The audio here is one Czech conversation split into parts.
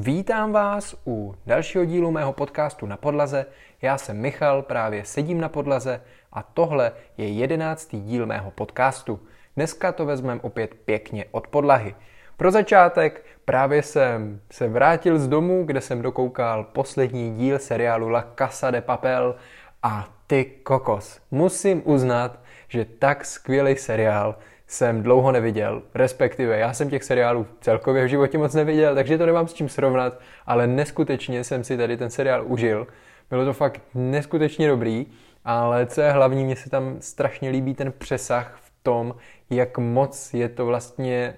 Vítám vás u dalšího dílu mého podcastu na podlaze. Já jsem Michal, právě sedím na podlaze a tohle je jedenáctý díl mého podcastu. Dneska to vezmeme opět pěkně od podlahy. Pro začátek právě jsem se vrátil z domu, kde jsem dokoukal poslední díl seriálu La Casa de Papel a ty kokos. Musím uznat, že tak skvělý seriál jsem dlouho neviděl, respektive já jsem těch seriálů celkově v životě moc neviděl, takže to nemám s čím srovnat, ale neskutečně jsem si tady ten seriál užil. Bylo to fakt neskutečně dobrý, ale co je hlavní, mně se tam strašně líbí ten přesah v tom, jak moc je to vlastně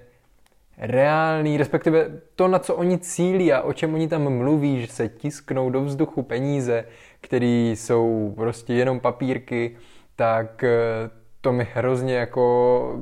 reálný, respektive to, na co oni cílí a o čem oni tam mluví, že se tisknou do vzduchu peníze, které jsou prostě jenom papírky, tak eh, to mi hrozně jako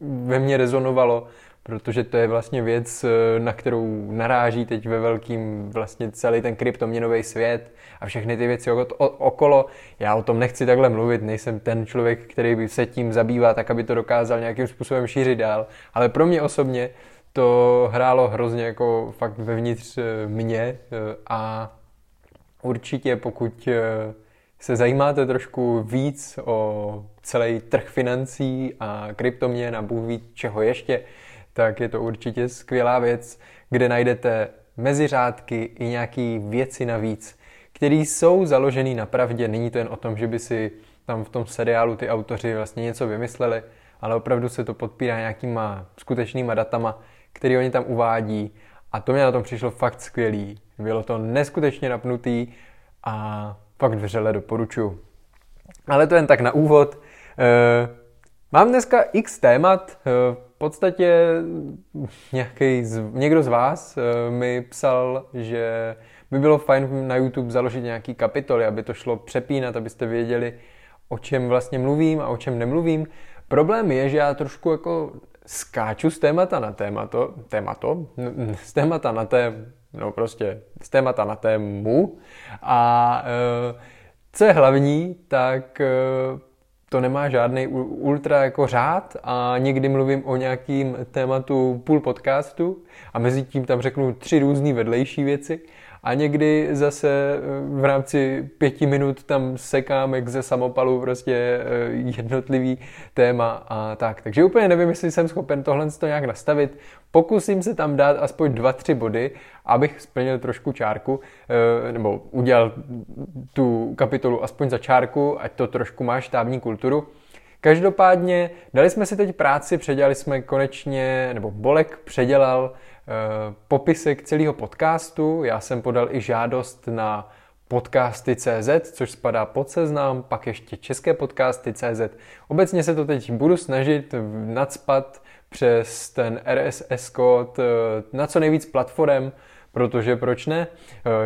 ve mně rezonovalo, protože to je vlastně věc, eh, na kterou naráží teď ve velkým vlastně celý ten kryptoměnový svět a všechny ty věci okolo. Já o tom nechci takhle mluvit, nejsem ten člověk, který by se tím zabývá tak, aby to dokázal nějakým způsobem šířit dál, ale pro mě osobně to hrálo hrozně jako fakt vevnitř eh, mě eh, a určitě pokud se zajímáte trošku víc o celý trh financí a kryptoměn a Bůh ví čeho ještě, tak je to určitě skvělá věc, kde najdete meziřádky i nějaké věci navíc, které jsou založené na pravdě. Není to jen o tom, že by si tam v tom seriálu ty autoři vlastně něco vymysleli, ale opravdu se to podpírá nějakýma skutečnýma datama, které oni tam uvádí. A to mě na tom přišlo fakt skvělý. Bylo to neskutečně napnutý a fakt vřele doporučuju. Ale to jen tak na úvod. Eh, mám dneska x témat. Eh, v podstatě nějaký z, někdo z vás eh, mi psal, že by bylo fajn na YouTube založit nějaký kapitoly, aby to šlo přepínat, abyste věděli, o čem vlastně mluvím a o čem nemluvím. Problém je, že já trošku jako skáču z témata na témato, témato, z témata na tém, no prostě z témata na tému a e, co je hlavní, tak e, to nemá žádný ultra jako řád a někdy mluvím o nějakým tématu půl podcastu a mezi tím tam řeknu tři různé vedlejší věci a někdy zase eh, v rámci pěti minut tam sekám jak ze samopalu prostě eh, jednotlivý téma a tak. Takže úplně nevím, jestli jsem schopen tohle to nějak nastavit. Pokusím se tam dát aspoň dva, tři body, abych splnil trošku čárku, eh, nebo udělal tu kapitolu aspoň za čárku, ať to trošku má štábní kulturu. Každopádně dali jsme si teď práci, předělali jsme konečně, nebo Bolek předělal popisek celého podcastu. Já jsem podal i žádost na podcasty.cz, což spadá pod seznam, pak ještě české podcasty.cz. Obecně se to teď budu snažit nadspat přes ten RSS kód eh, na co nejvíc platform, protože proč ne?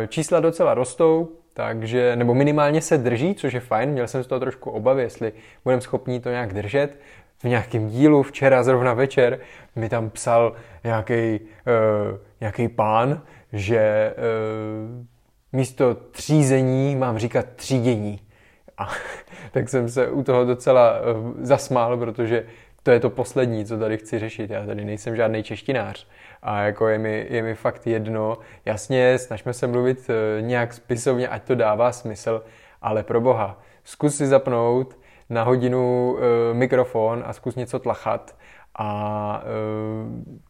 Eh, čísla docela rostou, takže, nebo minimálně se drží, což je fajn, měl jsem z toho trošku obavy, jestli budeme schopni to nějak držet v nějakém dílu včera zrovna večer mi tam psal nějaký uh, nějaký pán, že uh, místo třízení mám říkat třídění. A tak jsem se u toho docela uh, zasmál, protože to je to poslední, co tady chci řešit. Já tady nejsem žádný češtinář. A jako je mi, je mi fakt jedno. Jasně, snažme se mluvit uh, nějak spisovně, ať to dává smysl, ale pro boha, zkus si zapnout na hodinu e, mikrofon a zkus něco tlachat a e,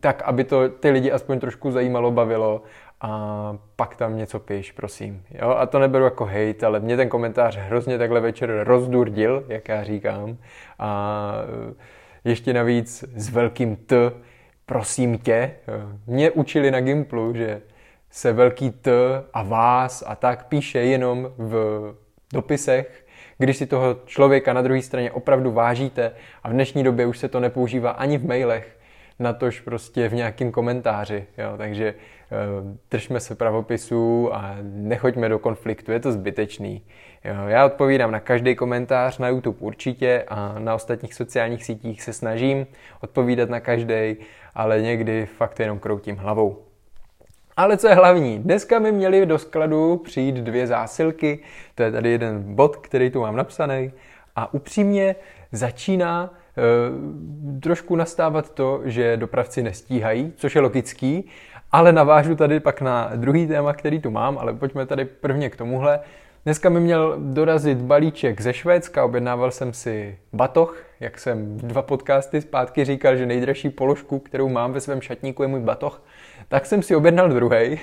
tak, aby to ty lidi aspoň trošku zajímalo, bavilo a pak tam něco píš, prosím. Jo? A to neberu jako hejt, ale mě ten komentář hrozně takhle večer rozdurdil, jak já říkám. A e, ještě navíc s velkým T, prosím tě. Mě učili na Gimplu, že se velký T a vás a tak píše jenom v dopisech, když si toho člověka na druhé straně opravdu vážíte a v dnešní době už se to nepoužívá ani v mailech, natož prostě v nějakém komentáři. Jo? Takže uh, držme se pravopisů a nechoďme do konfliktu, je to zbytečný. Jo? Já odpovídám na každý komentář na YouTube určitě a na ostatních sociálních sítích se snažím odpovídat na každý, ale někdy fakt jenom kroutím hlavou. Ale co je hlavní, dneska mi měli do skladu přijít dvě zásilky, to je tady jeden bod, který tu mám napsaný. A upřímně začíná e, trošku nastávat to, že dopravci nestíhají, což je logický, Ale navážu tady pak na druhý téma, který tu mám, ale pojďme tady prvně k tomuhle. Dneska mi měl dorazit balíček ze Švédska, objednával jsem si batoh, jak jsem dva podcasty zpátky říkal, že nejdražší položku, kterou mám ve svém šatníku je můj batoh, tak jsem si objednal druhý,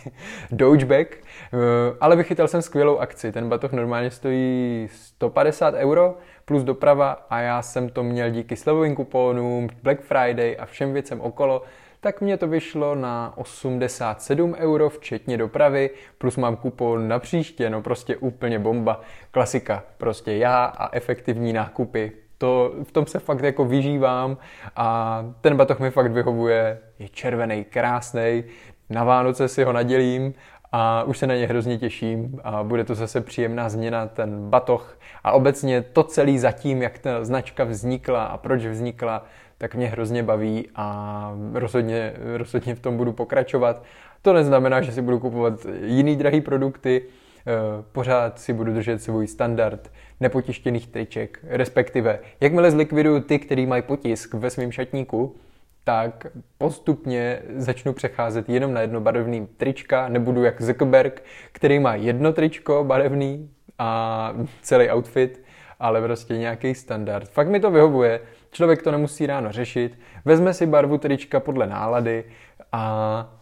Dogeback, eh, ale vychytal jsem skvělou akci. Ten batoh normálně stojí 150 euro plus doprava a já jsem to měl díky slevovým kuponům, Black Friday a všem věcem okolo, tak mě to vyšlo na 87 euro, včetně dopravy, plus mám kupon na příště, no prostě úplně bomba. Klasika, prostě já a efektivní nákupy. To, v tom se fakt jako vyžívám a ten batoh mi fakt vyhovuje, je červený, krásný, na Vánoce si ho nadělím a už se na ně hrozně těším a bude to zase příjemná změna, ten batoh a obecně to celé zatím, jak ta značka vznikla a proč vznikla, tak mě hrozně baví a rozhodně, rozhodně v tom budu pokračovat. To neznamená, že si budu kupovat jiný drahý produkty, eh, pořád si budu držet svůj standard nepotištěných triček, respektive jakmile zlikviduju ty, který mají potisk ve svém šatníku, tak postupně začnu přecházet jenom na jednobarevný trička, nebudu jak Zuckerberg, který má jedno tričko barevný a celý outfit, ale prostě nějaký standard. Fakt mi to vyhovuje, člověk to nemusí ráno řešit, vezme si barvu trička podle nálady a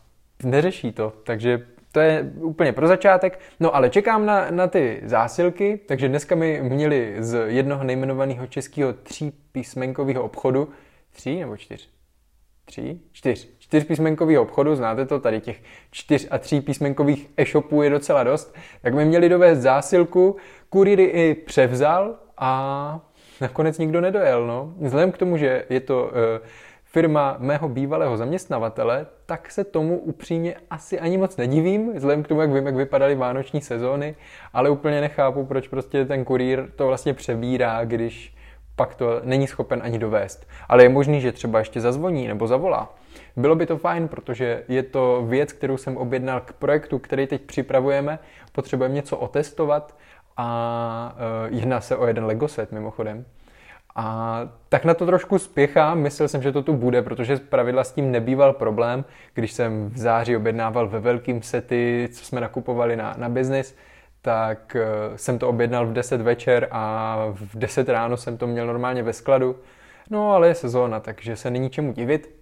neřeší to, takže to je úplně pro začátek. No ale čekám na, na ty zásilky, takže dneska mi měli z jednoho nejmenovaného českého třípísmenkového obchodu, tří nebo čtyř? Tří? Čtyř. Čtyřpísmenkového obchodu, znáte to, tady těch čtyř a tří písmenkových e-shopů je docela dost, tak mi měli dovést zásilku, kurýry i převzal a nakonec nikdo nedojel. No. Vzhledem k tomu, že je to uh, firma mého bývalého zaměstnavatele, tak se tomu upřímně asi ani moc nedivím, vzhledem k tomu, jak vím, jak vypadaly vánoční sezóny, ale úplně nechápu, proč prostě ten kurýr to vlastně přebírá, když pak to není schopen ani dovést. Ale je možný, že třeba ještě zazvoní nebo zavolá. Bylo by to fajn, protože je to věc, kterou jsem objednal k projektu, který teď připravujeme. Potřebujeme něco otestovat a uh, jedná se o jeden Lego set mimochodem. A tak na to trošku spěchám, myslel jsem, že to tu bude, protože pravidla s tím nebýval problém, když jsem v září objednával ve velkým sety, co jsme nakupovali na, na business, tak uh, jsem to objednal v 10 večer a v 10 ráno jsem to měl normálně ve skladu. No ale je sezóna, takže se není čemu divit.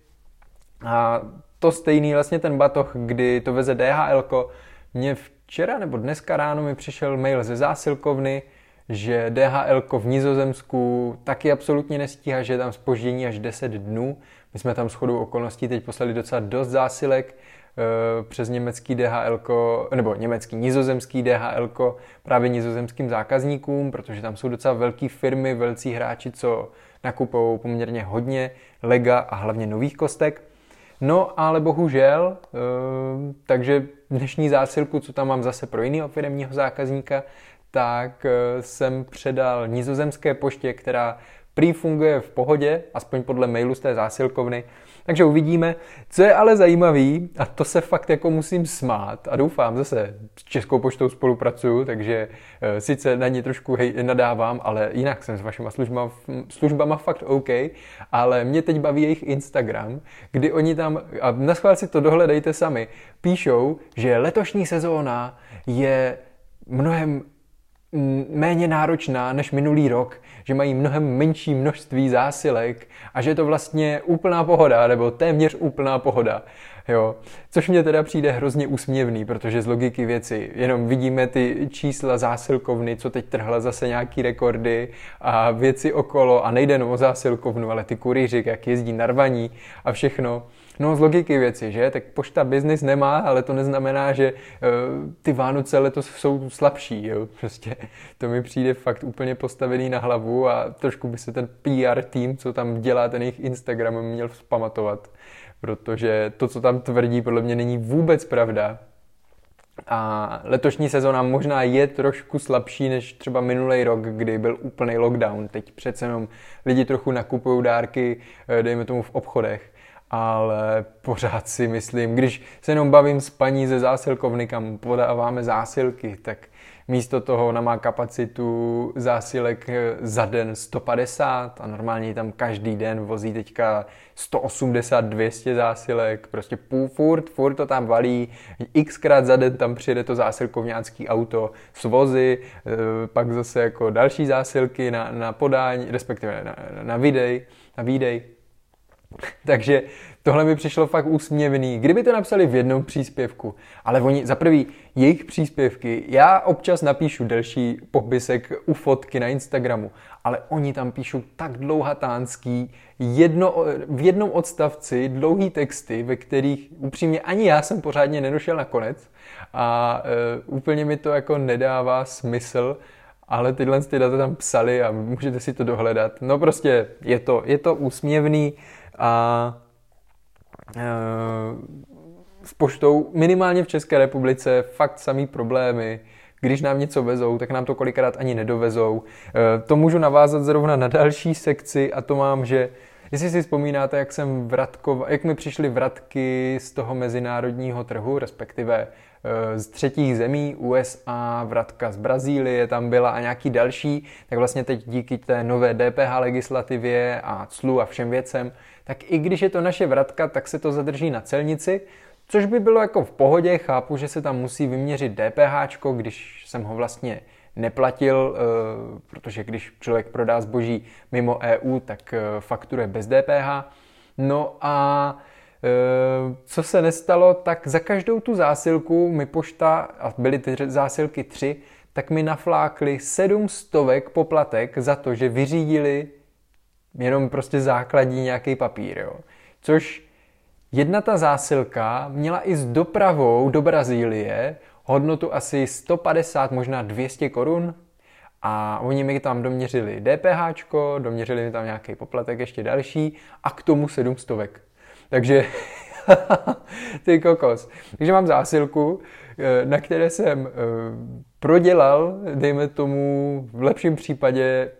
A to stejný vlastně ten batoh, kdy to veze DHL, mě včera nebo dneska ráno mi přišel mail ze zásilkovny, že DHL v Nizozemsku taky absolutně nestíhá, že je tam spoždění až 10 dnů. My jsme tam shodou okolností teď poslali docela dost zásilek e, přes německý DHL, nebo německý, nizozemský DHL právě nizozemským zákazníkům, protože tam jsou docela velké firmy, velcí hráči, co nakupují poměrně hodně lega a hlavně nových kostek. No, ale bohužel, e, takže dnešní zásilku, co tam mám zase pro jiného firmního zákazníka, tak eh, jsem předal nizozemské poště, která prý funguje v pohodě, aspoň podle mailu z té zásilkovny. Takže uvidíme. Co je ale zajímavý, a to se fakt jako musím smát, a doufám, zase s Českou poštou spolupracuju, takže e, sice na ně trošku hej, nadávám, ale jinak jsem s vašima službama, službama fakt OK, ale mě teď baví jejich Instagram, kdy oni tam, a na si to dohledejte sami, píšou, že letošní sezóna je mnohem méně náročná než minulý rok, že mají mnohem menší množství zásilek a že je to vlastně úplná pohoda, nebo téměř úplná pohoda. Jo. Což mě teda přijde hrozně úsměvný, protože z logiky věci jenom vidíme ty čísla zásilkovny, co teď trhla zase nějaký rekordy a věci okolo a nejde jenom o zásilkovnu, ale ty kurýři, jak jezdí narvaní a všechno. No z logiky věci, že? Tak pošta business nemá, ale to neznamená, že uh, ty Vánoce letos jsou slabší, jo? Prostě to mi přijde fakt úplně postavený na hlavu a trošku by se ten PR tým, co tam dělá ten jejich Instagram, měl vzpamatovat. Protože to, co tam tvrdí, podle mě není vůbec pravda. A letošní sezóna možná je trošku slabší než třeba minulý rok, kdy byl úplný lockdown. Teď přece jenom lidi trochu nakupují dárky, eh, dejme tomu v obchodech ale pořád si myslím, když se jenom bavím s paní ze zásilkovny, kam podáváme zásilky, tak místo toho ona má kapacitu zásilek za den 150 a normálně tam každý den vozí teďka 180-200 zásilek, prostě půl, furt, furt to tam valí, xkrát za den tam přijede to zásilkovňácký auto s vozy, e, pak zase jako další zásilky na, na podání, respektive na, na výdej, na výdej. Takže tohle mi přišlo fakt úsměvný. Kdyby to napsali v jednom příspěvku, ale oni, za prvý, jejich příspěvky, já občas napíšu delší popisek u fotky na Instagramu, ale oni tam píšou tak dlouhatánský, jedno, v jednom odstavci dlouhý texty, ve kterých upřímně ani já jsem pořádně nedošel na konec a uh, úplně mi to jako nedává smysl, ale tyhle ty data tam psali a můžete si to dohledat. No prostě je to, je to úsměvný a e, s poštou minimálně v České republice fakt samý problémy. Když nám něco vezou, tak nám to kolikrát ani nedovezou. E, to můžu navázat zrovna na další sekci a to mám, že Jestli si vzpomínáte, jak, jsem vratkova, jak mi přišly vratky z toho mezinárodního trhu, respektive z třetích zemí, USA, vratka z Brazílie tam byla a nějaký další, tak vlastně teď díky té nové DPH legislativě a clu a všem věcem, tak i když je to naše vratka, tak se to zadrží na celnici, což by bylo jako v pohodě, chápu, že se tam musí vyměřit DPH, když jsem ho vlastně neplatil, eh, protože když člověk prodá zboží mimo EU, tak eh, fakturuje bez DPH. No a eh, co se nestalo, tak za každou tu zásilku mi pošta, a byly ty zásilky tři, tak mi naflákli sedm stovek poplatek za to, že vyřídili jenom prostě základní nějaký papír, jo. Což jedna ta zásilka měla i s dopravou do Brazílie hodnotu asi 150, možná 200 korun a oni mi tam doměřili DPH, doměřili mi tam nějaký poplatek ještě další a k tomu 700. Takže ty kokos. Takže mám zásilku, eh, na které jsem eh, prodělal, dejme tomu v lepším případě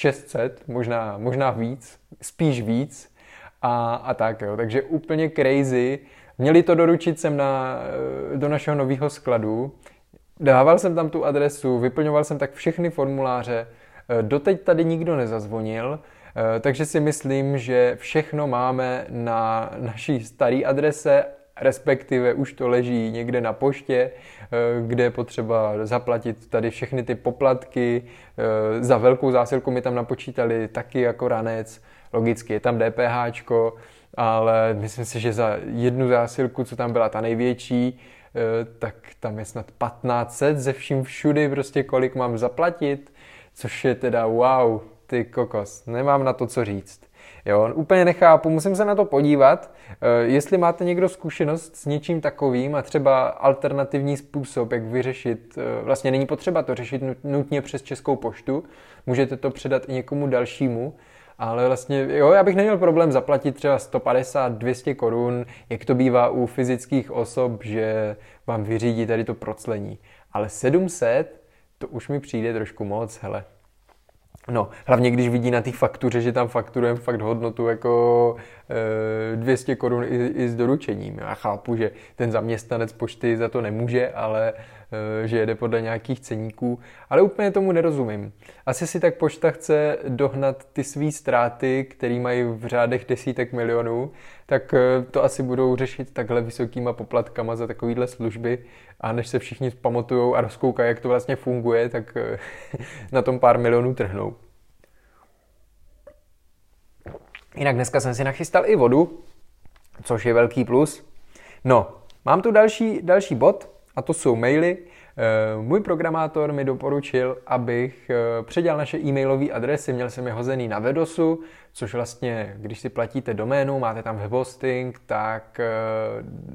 600, možná, možná víc, spíš víc a, a tak, jo. Takže úplně crazy. Měli to doručit sem na, do našeho nového skladu. Dával jsem tam tu adresu, vyplňoval jsem tak všechny formuláře. Doteď tady nikdo nezazvonil, takže si myslím, že všechno máme na naší staré adrese respektive už to leží někde na poště, eh, kde je potřeba zaplatit tady všechny ty poplatky. Eh, za velkou zásilku mi tam napočítali taky jako ranec, logicky je tam DPH, ale myslím si, že za jednu zásilku, co tam byla ta největší, eh, tak tam je snad 1500 ze vším všudy, prostě kolik mám zaplatit, což je teda wow, ty kokos, nemám na to co říct. Jo, úplně nechápu, musím se na to podívat. Eh, jestli máte někdo zkušenost s něčím takovým a třeba alternativní způsob, jak vyřešit, eh, vlastně není potřeba to řešit nutně přes Českou poštu, můžete to předat i někomu dalšímu, ale vlastně, jo, já bych neměl problém zaplatit třeba 150-200 korun, jak to bývá u fyzických osob, že vám vyřídí tady to proclení. Ale 700, to už mi přijde trošku moc, hele. No, hlavně když vidí na té faktuře, že tam fakturujeme fakt hodnotu jako e, 200 korun i, i s doručením. Já chápu, že ten zaměstnanec pošty za to nemůže, ale e, že jede podle nějakých ceníků, ale úplně tomu nerozumím. Asi si tak pošta chce dohnat ty své ztráty, které mají v řádech desítek milionů, tak e, to asi budou řešit takhle vysokýma poplatkama za takovýhle služby a než se všichni pamatují a rozkoukají, jak to vlastně funguje, tak e, na tom pár milionů trhnou. Jinak dneska jsem si nachystal i vodu, což je velký plus. No, mám tu další, další bod a to jsou maily. Eh, můj programátor mi doporučil, abych eh, předělal naše e-mailové adresy. Měl jsem je hozený na Vedosu, což vlastně, když si platíte doménu, máte tam webhosting, tak eh,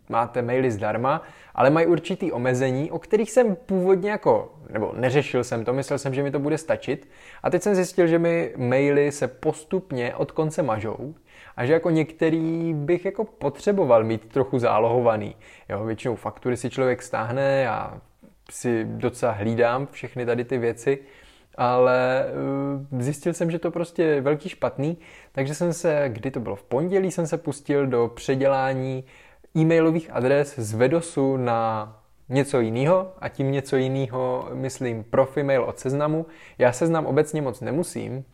máte maily zdarma, ale mají určitý omezení, o kterých jsem původně jako, nebo neřešil jsem to, myslel jsem, že mi to bude stačit. A teď jsem zjistil, že mi maily se postupně od konce mažou a že jako některý bych jako potřeboval mít trochu zálohovaný. Jo, většinou faktury si člověk stáhne a si docela hlídám všechny tady ty věci, ale uh, zjistil jsem, že to prostě je velký špatný, takže jsem se, kdy to bylo v pondělí, jsem se pustil do předělání e-mailových adres z Vedosu na něco jiného a tím něco jiného myslím profimail od seznamu. Já seznam obecně moc nemusím,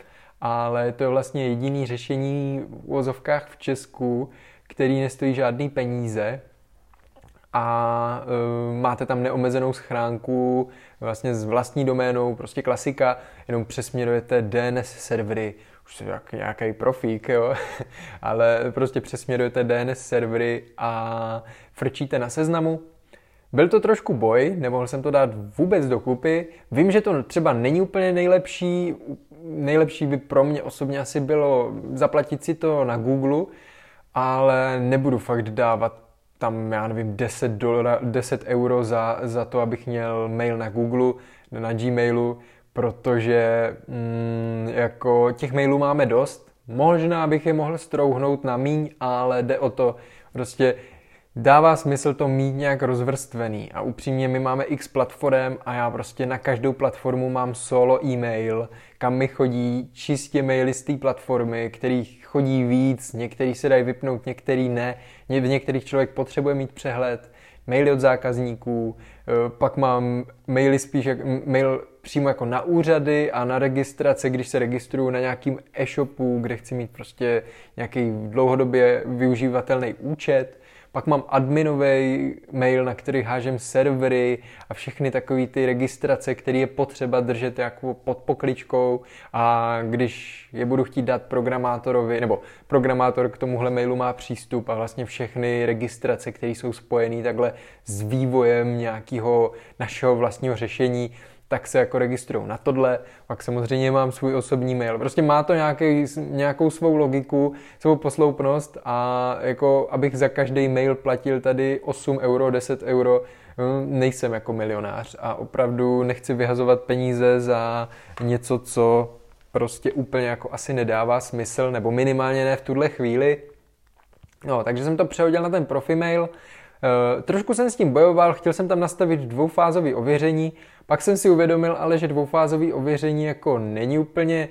ale to je vlastně jediný řešení v úvozovkách v Česku, který nestojí žádný peníze a e, máte tam neomezenou schránku vlastně s vlastní doménou, prostě klasika, jenom přesměrujete DNS servery, už jste jak nějaký profík, jo, ale prostě přesměrujete DNS servery a frčíte na seznamu, byl to trošku boj, nemohl jsem to dát vůbec dokupy. Vím, že to třeba není úplně nejlepší. Nejlepší by pro mě osobně asi bylo zaplatit si to na Google, ale nebudu fakt dávat tam, já nevím, 10, dolar, 10 euro za, za to, abych měl mail na Google, na Gmailu, protože mm, jako těch mailů máme dost. Možná bych je mohl strouhnout na míň, ale jde o to, prostě dává smysl to mít nějak rozvrstvený a upřímně my máme x platform a já prostě na každou platformu mám solo e-mail, kam mi chodí čistě maily z té platformy, kterých chodí víc, některý se dají vypnout, některý ne, v některých člověk potřebuje mít přehled, maily od zákazníků, eh, pak mám maily spíš jak, mail přímo jako na úřady a na registrace, když se registruju na nějakým e-shopu, kde chci mít prostě nějaký dlouhodobě využívatelný účet, pak mám adminový mail, na který hážem servery a všechny takové ty registrace, které je potřeba držet jako pod pokličkou. A když je budu chtít dát programátorovi, nebo programátor k tomuhle mailu má přístup a vlastně všechny registrace, které jsou spojené takhle s vývojem nějakého našeho vlastního řešení, tak se jako registrují na tohle, pak samozřejmě mám svůj osobní mail. Prostě má to nějaký, nějakou svou logiku, svou posloupnost a jako abych za každý mail platil tady 8 euro, 10 euro, hm, nejsem jako milionář a opravdu nechci vyhazovat peníze za něco, co prostě úplně jako asi nedává smysl, nebo minimálně ne v tuhle chvíli. No, takže jsem to přehodil na ten profi mail, trošku jsem s tím bojoval, chtěl jsem tam nastavit dvoufázové ověření, pak jsem si uvědomil ale, že dvoufázové ověření jako není úplně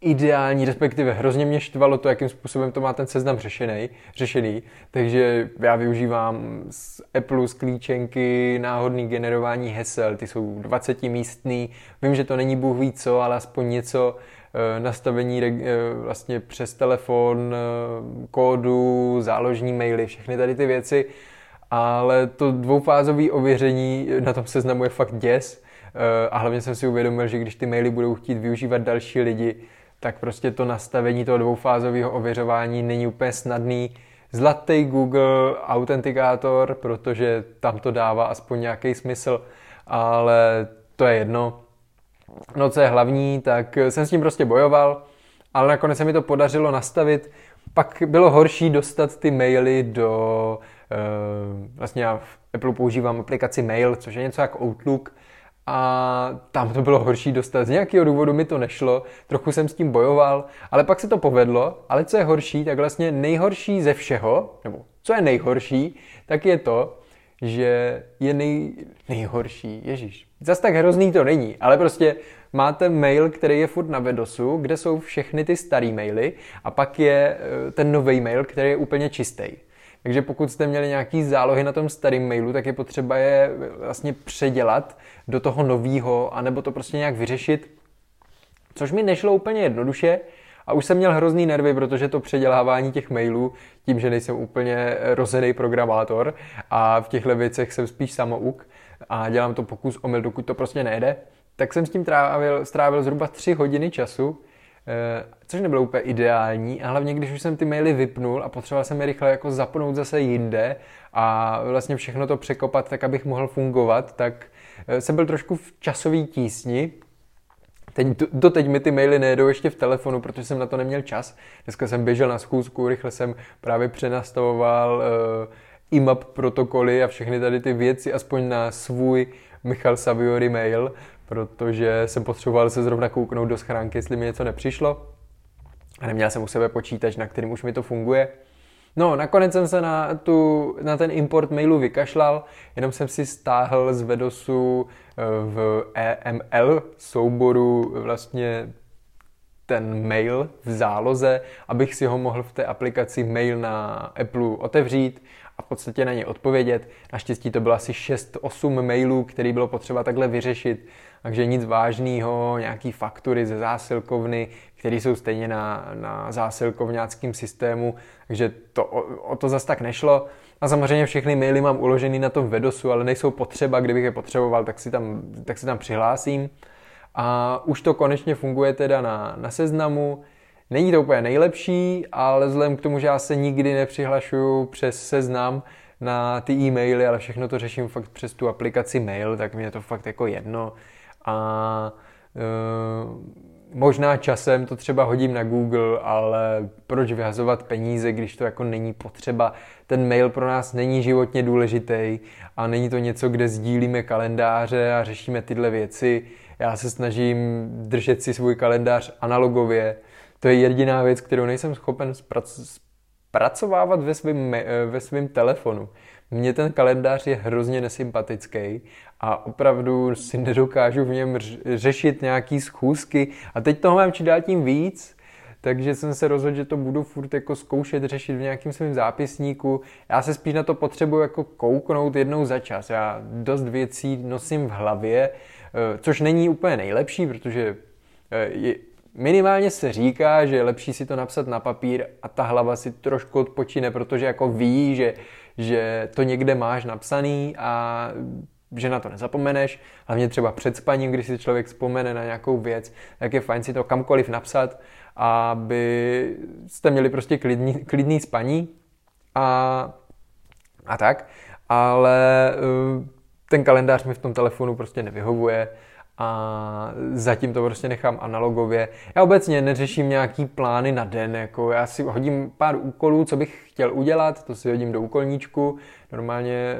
ideální, respektive hrozně mě štvalo to, jakým způsobem to má ten seznam řešený, řešený. Takže já využívám z Apple sklíčenky, náhodný generování hesel, ty jsou 20 místný. Vím, že to není bůh ví co, ale aspoň něco, eh, nastavení eh, vlastně přes telefon, kódu, záložní maily, všechny tady ty věci ale to dvoufázové ověření na tom seznamu je fakt děs eh, a hlavně jsem si uvědomil, že když ty maily budou chtít využívat další lidi, tak prostě to nastavení toho dvoufázového ověřování není úplně snadný. Zlatý Google autentikátor, protože tam to dává aspoň nějaký smysl, ale to je jedno. No co je hlavní, tak jsem s tím prostě bojoval, ale nakonec se mi to podařilo nastavit. Pak bylo horší dostat ty maily do Eh, vlastně já v Apple používám aplikaci Mail, což je něco jako Outlook, a tam to bylo horší dostat. Z nějakého důvodu mi to nešlo, trochu jsem s tím bojoval, ale pak se to povedlo. Ale co je horší, tak vlastně nejhorší ze všeho, nebo co je nejhorší, tak je to, že je nej, nejhorší, ježíš, zas tak hrozný to není, ale prostě máte mail, který je furt na Vedosu, kde jsou všechny ty staré maily a pak je eh, ten nový mail, který je úplně čistý. Takže pokud jste měli nějaký zálohy na tom starém mailu, tak je potřeba je vlastně předělat do toho nového, anebo to prostě nějak vyřešit, což mi nešlo úplně jednoduše, a už jsem měl hrozný nervy, protože to předělávání těch mailů, tím, že nejsem úplně rozený programátor a v těchto věcech jsem spíš samouk a dělám to pokus omyl, dokud to prostě nejde, tak jsem s tím trávil, strávil zhruba tři hodiny času což nebylo úplně ideální a hlavně když už jsem ty maily vypnul a potřeboval jsem je rychle jako zapnout zase jinde a vlastně všechno to překopat tak, abych mohl fungovat, tak eh, jsem byl trošku v časový tísni, Teď, do teď mi ty maily nejedou ještě v telefonu, protože jsem na to neměl čas. Dneska jsem běžel na schůzku, rychle jsem právě přenastavoval uh, IMAP protokoly a všechny tady ty věci aspoň na svůj Michal Saviori mail, protože jsem potřeboval se zrovna kouknout do schránky, jestli mi něco nepřišlo. A neměl jsem u sebe počítač, na kterým už mi to funguje. No, nakonec jsem se na, tu, na ten import mailu vykašlal, jenom jsem si stáhl z Vedosu eh, v EML souboru vlastně ten mail v záloze, abych si ho mohl v té aplikaci mail na Apple otevřít a v podstatě na ně odpovědět. Naštěstí to bylo asi 6-8 mailů, který bylo potřeba takhle vyřešit, takže nic vážného, nějaký faktury ze zásilkovny, které jsou stejně na, na zásilkovňáckém systému, takže to, o, o to zas tak nešlo. A samozřejmě všechny maily mám uložený na tom Vedosu, ale nejsou potřeba, kdybych je potřeboval, tak si tam, tak si tam přihlásím. A už to konečně funguje teda na, na seznamu. Není to úplně nejlepší, ale vzhledem k tomu, že já se nikdy nepřihlašuju přes seznam na ty e-maily, ale všechno to řeším fakt přes tu aplikaci mail, tak mi je to fakt jako jedno. A uh, možná časem to třeba hodím na Google, ale proč vyhazovat peníze, když to jako není potřeba. Ten mail pro nás není životně důležitý a není to něco, kde sdílíme kalendáře a řešíme tyhle věci. Já se snažím držet si svůj kalendář analogově. To je jediná věc, kterou nejsem schopen zpracovávat ve svém ve svým telefonu. Mně ten kalendář je hrozně nesympatický a opravdu si nedokážu v něm řešit nějaký schůzky. A teď toho mám či dál tím víc, takže jsem se rozhodl, že to budu furt jako zkoušet řešit v nějakém svém zápisníku. Já se spíš na to potřebuji jako kouknout jednou za čas. Já dost věcí nosím v hlavě, eh, což není úplně nejlepší, protože eh, minimálně se říká, že je lepší si to napsat na papír a ta hlava si trošku odpočine, protože jako ví, že, že to někde máš napsaný a že na to nezapomeneš, hlavně třeba před spaním, když si člověk vzpomene na nějakou věc, tak je fajn si to kamkoliv napsat, aby jste měli prostě klidný, klidný spaní a, a tak, ale eh, ten kalendář mi v tom telefonu prostě nevyhovuje, a zatím to prostě nechám analogově. Já obecně neřeším nějaký plány na den, jako já si hodím pár úkolů, co bych chtěl udělat, to si hodím do úkolníčku, normálně e,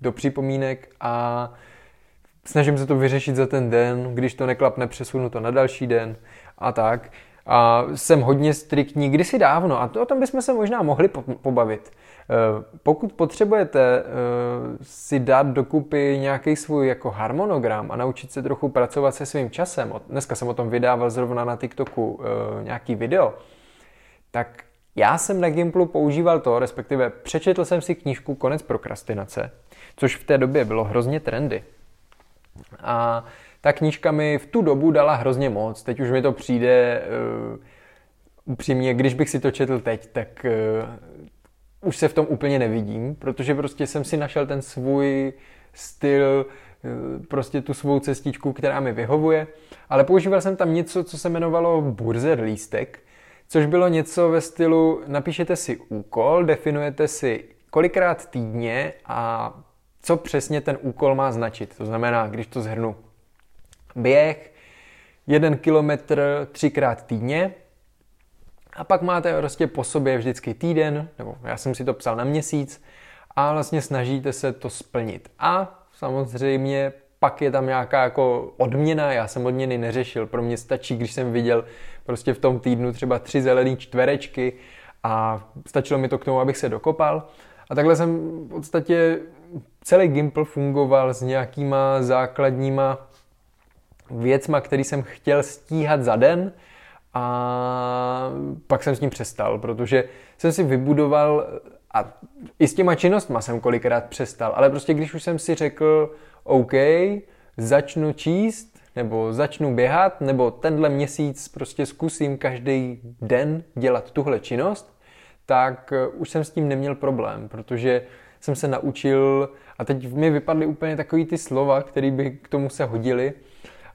do připomínek a snažím se to vyřešit za ten den, když to neklapne, přesunu to na další den a tak. A jsem hodně striktní, kdysi dávno, a to, o tom bychom se možná mohli pobavit. Eh, pokud potřebujete eh, si dát dokupy nějaký svůj jako harmonogram a naučit se trochu pracovat se svým časem, dneska jsem o tom vydával zrovna na TikToku eh, nějaký video, tak já jsem na Gimplu používal to, respektive přečetl jsem si knížku Konec prokrastinace, což v té době bylo hrozně trendy. A ta knížka mi v tu dobu dala hrozně moc. Teď už mi to přijde uh, upřímně, když bych si to četl teď, tak uh, už se v tom úplně nevidím, protože prostě jsem si našel ten svůj styl, uh, prostě tu svou cestičku, která mi vyhovuje, ale používal jsem tam něco, co se jmenovalo burzer lístek, což bylo něco ve stylu, napíšete si úkol, definujete si kolikrát týdně a co přesně ten úkol má značit. To znamená, když to zhrnu, běh, jeden kilometr třikrát týdně a pak máte prostě po sobě vždycky týden, nebo já jsem si to psal na měsíc a vlastně snažíte se to splnit. A samozřejmě pak je tam nějaká jako odměna, já jsem odměny neřešil, pro mě stačí, když jsem viděl prostě v tom týdnu třeba tři zelené čtverečky a stačilo mi to k tomu, abych se dokopal. A takhle jsem v podstatě celý Gimple fungoval s nějakýma základníma věcma, který jsem chtěl stíhat za den a pak jsem s ním přestal, protože jsem si vybudoval a i s těma činnostma jsem kolikrát přestal, ale prostě když už jsem si řekl, OK, začnu číst, nebo začnu běhat, nebo tenhle měsíc prostě zkusím každý den dělat tuhle činnost, tak už jsem s tím neměl problém, protože jsem se naučil, a teď mi vypadly úplně takový ty slova, které by k tomu se hodily,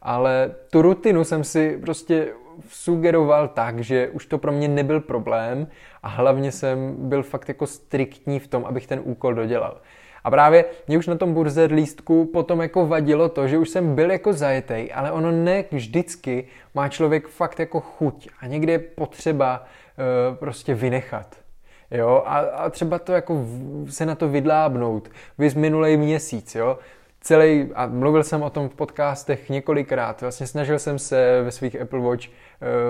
ale tu rutinu jsem si prostě sugeroval tak, že už to pro mě nebyl problém a hlavně jsem byl fakt jako striktní v tom, abych ten úkol dodělal. A právě mě už na tom burzer lístku potom jako vadilo to, že už jsem byl jako zajetej, ale ono ne vždycky má člověk fakt jako chuť a někdy je potřeba uh, prostě vynechat. Jo, a, a třeba to jako se na to vydlábnout. Vy z minulý měsíc, jo celý, a mluvil jsem o tom v podcastech několikrát, vlastně snažil jsem se ve svých Apple Watch uh,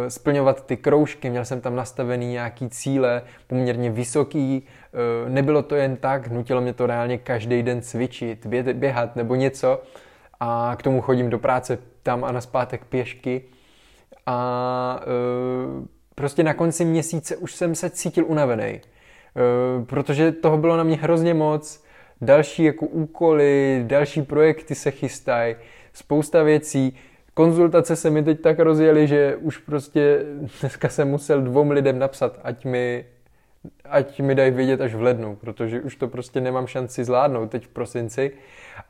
splňovat ty kroužky, měl jsem tam nastavený nějaký cíle, poměrně vysoký, uh, nebylo to jen tak, nutilo mě to reálně každý den cvičit, bě, běhat nebo něco a k tomu chodím do práce tam a naspátek pěšky a uh, prostě na konci měsíce už jsem se cítil unavený, protože toho bylo na mě hrozně moc, další jako úkoly, další projekty se chystají, spousta věcí. Konzultace se mi teď tak rozjeli, že už prostě dneska jsem musel dvou lidem napsat, ať mi, ať mi dají vědět až v lednu, protože už to prostě nemám šanci zvládnout teď v prosinci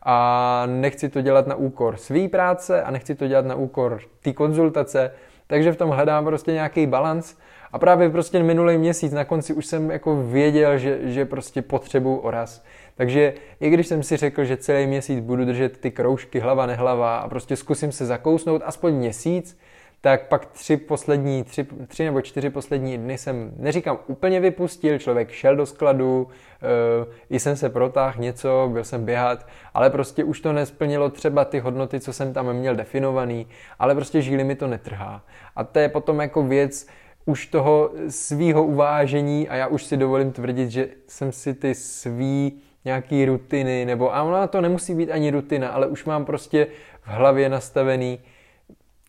a nechci to dělat na úkor svý práce a nechci to dělat na úkor té konzultace, takže v tom hledám prostě nějaký balans a právě prostě minulý měsíc na konci už jsem jako věděl, že, že prostě potřebuju oraz. Takže i když jsem si řekl, že celý měsíc budu držet ty kroužky hlava nehlava a prostě zkusím se zakousnout aspoň měsíc, tak pak tři poslední, tři, tři nebo čtyři poslední dny jsem, neříkám úplně vypustil, člověk šel do skladu, uh, i jsem se protáhl něco, byl jsem běhat, ale prostě už to nesplnilo třeba ty hodnoty, co jsem tam měl definovaný, ale prostě žíly mi to netrhá. A to je potom jako věc, už toho svýho uvážení a já už si dovolím tvrdit, že jsem si ty svý nějaký rutiny, nebo a ona to nemusí být ani rutina, ale už mám prostě v hlavě nastavený,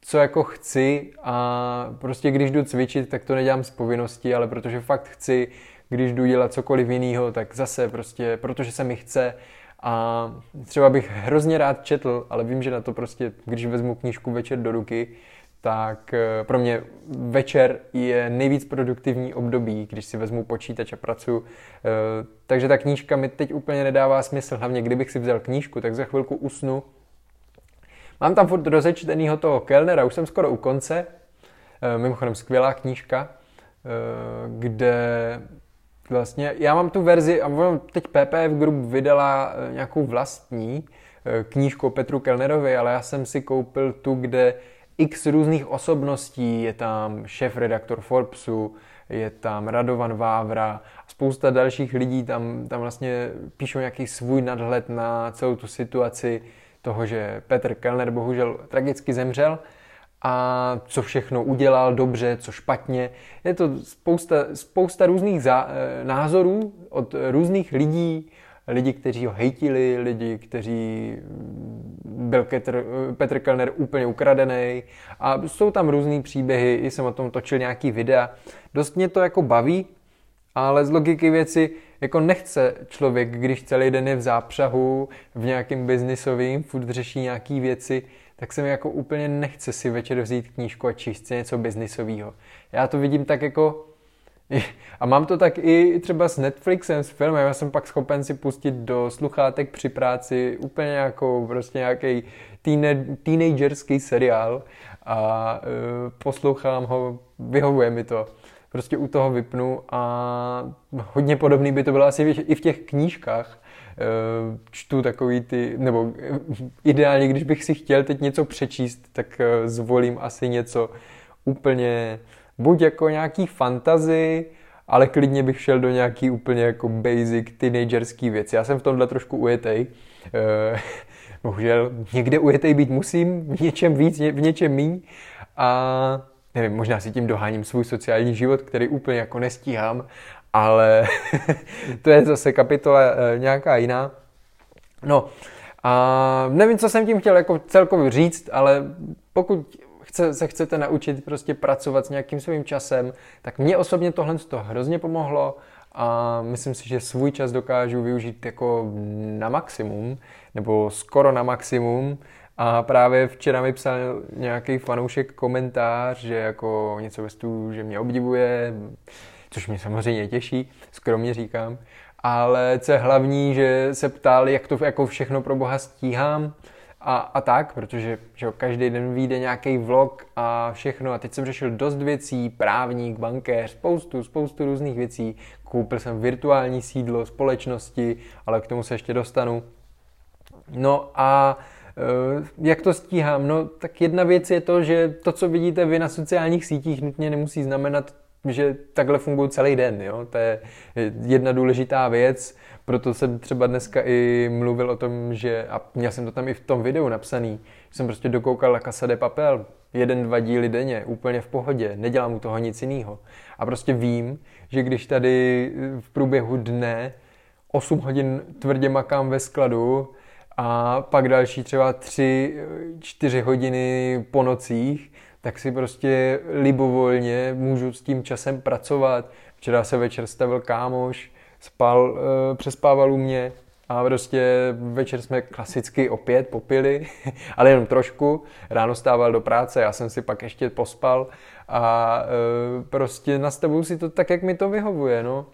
co jako chci a prostě když jdu cvičit, tak to nedělám z povinnosti, ale protože fakt chci, když jdu dělat cokoliv jiného, tak zase prostě, protože se mi chce. A třeba bych hrozně rád četl, ale vím, že na to prostě, když vezmu knížku večer do ruky, tak eh, pro mě večer je nejvíc produktivní období, když si vezmu počítač a pracuji. Eh, takže ta knížka mi teď úplně nedává smysl, hlavně kdybych si vzal knížku, tak za chvilku usnu. Mám tam furt rozečtenýho toho Kellnera, už jsem skoro u konce, eh, mimochodem skvělá knížka, kde vlastně, já mám tu verzi, a teď PPF Group vydala nějakou vlastní knížku Petru Kellnerovi, ale já jsem si koupil tu, kde x různých osobností, je tam šéf-redaktor Forbesu, je tam Radovan Vávra, spousta dalších lidí tam, tam vlastně píšou nějaký svůj nadhled na celou tu situaci toho, že Petr Kellner bohužel tragicky zemřel a co všechno udělal dobře, co špatně. Je to spousta, spousta různých zá, eh, názorů od různých lidí, lidi, kteří ho hejtili, lidi, kteří byl Petr, Petr Kellner úplně ukradený a jsou tam různý příběhy, i jsem o tom točil nějaký videa. Dost mě to jako baví, ale z logiky věci jako nechce člověk, když celý den je v zápřahu, v nějakým biznisovým, furt řeší nějaký věci, tak se mi jako úplně nechce si večer vzít knížku a číst něco biznisového. Já to vidím tak jako a mám to tak i třeba s Netflixem, s filmem, já jsem pak schopen si pustit do sluchátek při práci úplně jako prostě nějaký teenagerský seriál a uh, poslouchám ho, vyhovuje mi to. Prostě u toho vypnu a hodně podobný by to bylo asi i v těch knížkách. Uh, čtu takový ty, nebo ideálně, když bych si chtěl teď něco přečíst, tak uh, zvolím asi něco úplně buď jako nějaký fantazy, ale klidně bych šel do nějaký úplně jako basic teenagerský věci. Já jsem v tomhle trošku ujetej. Uh, bohužel někde ujetej být musím, v něčem víc, v něčem míň. A nevím, možná si tím doháním svůj sociální život, který úplně jako nestíhám, ale to je zase kapitola uh, nějaká jiná. No, a nevím, co jsem tím chtěl jako celkově říct, ale pokud chce, se chcete naučit prostě pracovat s nějakým svým časem, tak mě osobně tohle to hrozně pomohlo a myslím si, že svůj čas dokážu využít jako na maximum, nebo skoro na maximum. A právě včera mi psal nějaký fanoušek komentář, že jako něco ve stylu, že mě obdivuje, což mě samozřejmě těší, skromně říkám. Ale co je hlavní, že se ptal, jak to jako všechno pro boha stíhám a, a tak, protože že každý den vyjde nějaký vlog a všechno. A teď jsem řešil dost věcí, právník, bankéř, spoustu, spoustu různých věcí. Koupil jsem virtuální sídlo společnosti, ale k tomu se ještě dostanu. No a eh, jak to stíhám? No tak jedna věc je to, že to, co vidíte vy na sociálních sítích, nutně nemusí znamenat že takhle fungují celý den. Jo? To je jedna důležitá věc, proto jsem třeba dneska i mluvil o tom, že, a měl jsem to tam i v tom videu napsaný, jsem prostě dokoukal La Casa de Papel, jeden, dva díly denně, úplně v pohodě, nedělám u toho nic jiného. A prostě vím, že když tady v průběhu dne 8 hodin tvrdě makám ve skladu a pak další třeba 3-4 hodiny po nocích, tak si prostě libovolně můžu s tím časem pracovat. Včera se večer stavil kámoš, spal, e, přespával u mě a prostě večer jsme klasicky opět popili, ale jenom trošku. Ráno stával do práce, já jsem si pak ještě pospal a e, prostě nastavuju si to tak, jak mi to vyhovuje, no.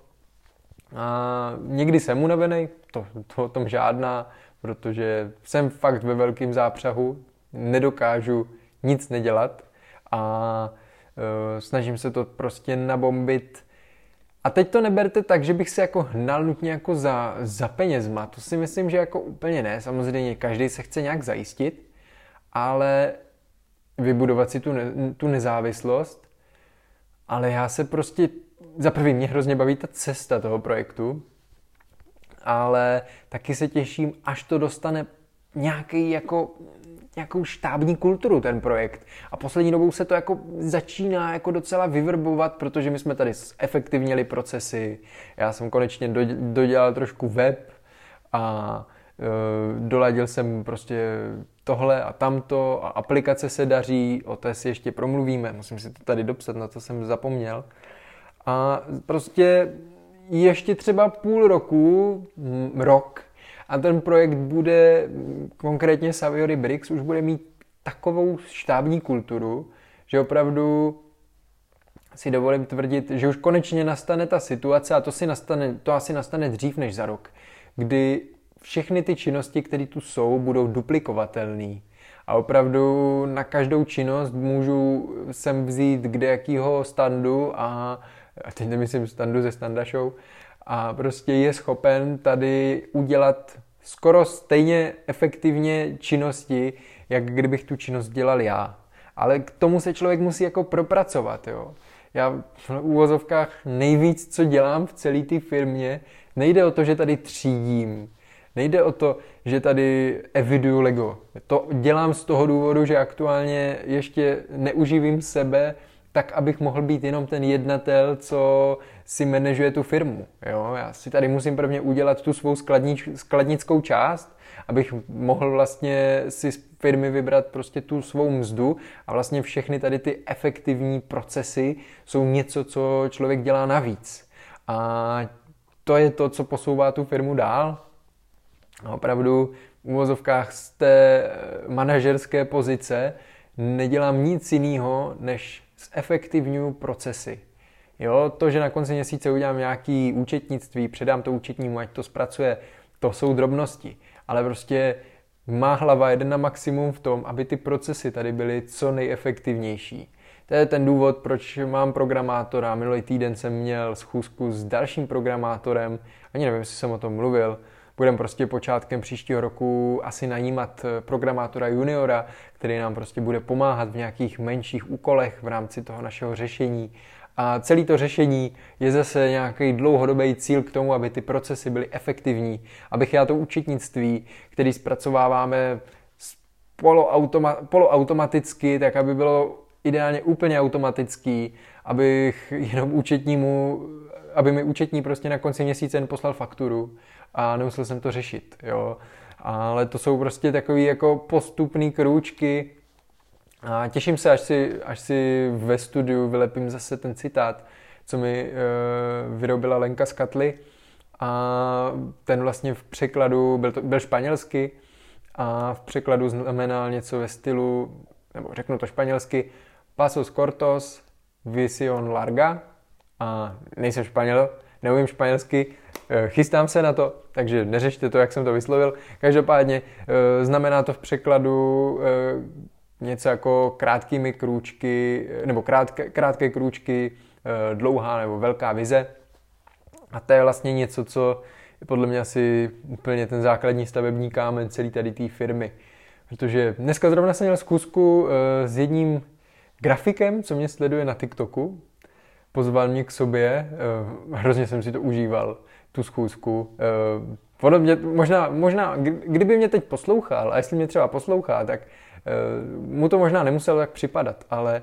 A někdy jsem unavený, to, to o tom žádná, protože jsem fakt ve velkém zápřahu, nedokážu nic nedělat a e, snažím se to prostě nabombit. A teď to neberte tak, že bych se jako hnal nutně jako za, za penězma. To si myslím, že jako úplně ne. Samozřejmě každý se chce nějak zajistit, ale vybudovat si tu, ne, tu nezávislost. Ale já se prostě, za prvý mě hrozně baví ta cesta toho projektu, ale taky se těším, až to dostane nějaký jako nějakou štábní kulturu ten projekt. A poslední dobou se to jako začíná jako docela vyvrbovat, protože my jsme tady efektivněli procesy. Já jsem konečně dodělal trošku web a e, doladil jsem prostě tohle a tamto a aplikace se daří, o té si ještě promluvíme, musím si to tady dopsat, na to jsem zapomněl. A prostě ještě třeba půl roku, rok, a ten projekt bude, konkrétně Saviory Bricks, už bude mít takovou štábní kulturu, že opravdu si dovolím tvrdit, že už konečně nastane ta situace, a to, si nastane, to asi nastane dřív než za rok, kdy všechny ty činnosti, které tu jsou, budou duplikovatelné. A opravdu na každou činnost můžu sem vzít kde jakýho standu a, a teď nemyslím standu ze Standa Show, a prostě je schopen tady udělat skoro stejně efektivně činnosti, jak kdybych tu činnost dělal já. Ale k tomu se člověk musí jako propracovat, jo. Já v úvozovkách nejvíc, co dělám v celé té firmě, nejde o to, že tady třídím, nejde o to, že tady eviduju Lego. To dělám z toho důvodu, že aktuálně ještě neuživím sebe tak, abych mohl být jenom ten jednatel, co si manažuje tu firmu. Jo? Já si tady musím prvně udělat tu svou skladnič, skladnickou část, abych mohl vlastně si z firmy vybrat prostě tu svou mzdu a vlastně všechny tady ty efektivní procesy jsou něco, co člověk dělá navíc. A to je to, co posouvá tu firmu dál. A opravdu v uvozovkách z té manažerské pozice nedělám nic jiného, než zefektivňuju procesy. Jo, to, že na konci měsíce udělám nějaký účetnictví, předám to účetnímu, ať to zpracuje, to jsou drobnosti. Ale prostě má hlava jeden na maximum v tom, aby ty procesy tady byly co nejefektivnější. To je ten důvod, proč mám programátora. Minulý týden jsem měl schůzku s dalším programátorem, ani nevím, jestli jsem o tom mluvil, budeme prostě počátkem příštího roku asi najímat eh, programátora juniora, který nám prostě bude pomáhat v nějakých menších úkolech v rámci toho našeho řešení. A celé to řešení je zase nějaký dlouhodobý cíl k tomu, aby ty procesy byly efektivní, abych já to účetnictví, který zpracováváme poloautoma- poloautomaticky, tak aby bylo ideálně úplně automatický, abych jenom účetnímu, aby mi účetní prostě na konci měsíce jen poslal fakturu a nemusel jsem to řešit, jo. Ale to jsou prostě takové jako postupné krůčky a těším se, až si, až si ve studiu vylepím zase ten citát, co mi e, vyrobila Lenka z Katly a ten vlastně v překladu byl, to, byl španělsky a v překladu znamenal něco ve stylu, nebo řeknu to španělsky, pasos cortos, vision larga a nejsem španěl, neumím španělsky, Eh, chystám se na to, takže neřešte to, jak jsem to vyslovil. Každopádně eh, znamená to v překladu něco jako krátkými krůčky, nebo krátké, krátké krůčky, dlouhá nebo velká vize. A to je vlastně něco, co je podle mě asi úplně ten základní stavební kámen celé tady té firmy. Protože dneska zrovna jsem měl zkusku s jedním grafikem, co mě sleduje na TikToku. pozval mě k sobě, hrozně jsem si to užíval, tu schůzku. Podobně, možná, možná, kdyby mě teď poslouchal, a jestli mě třeba poslouchá, tak mu to možná nemuselo tak připadat, ale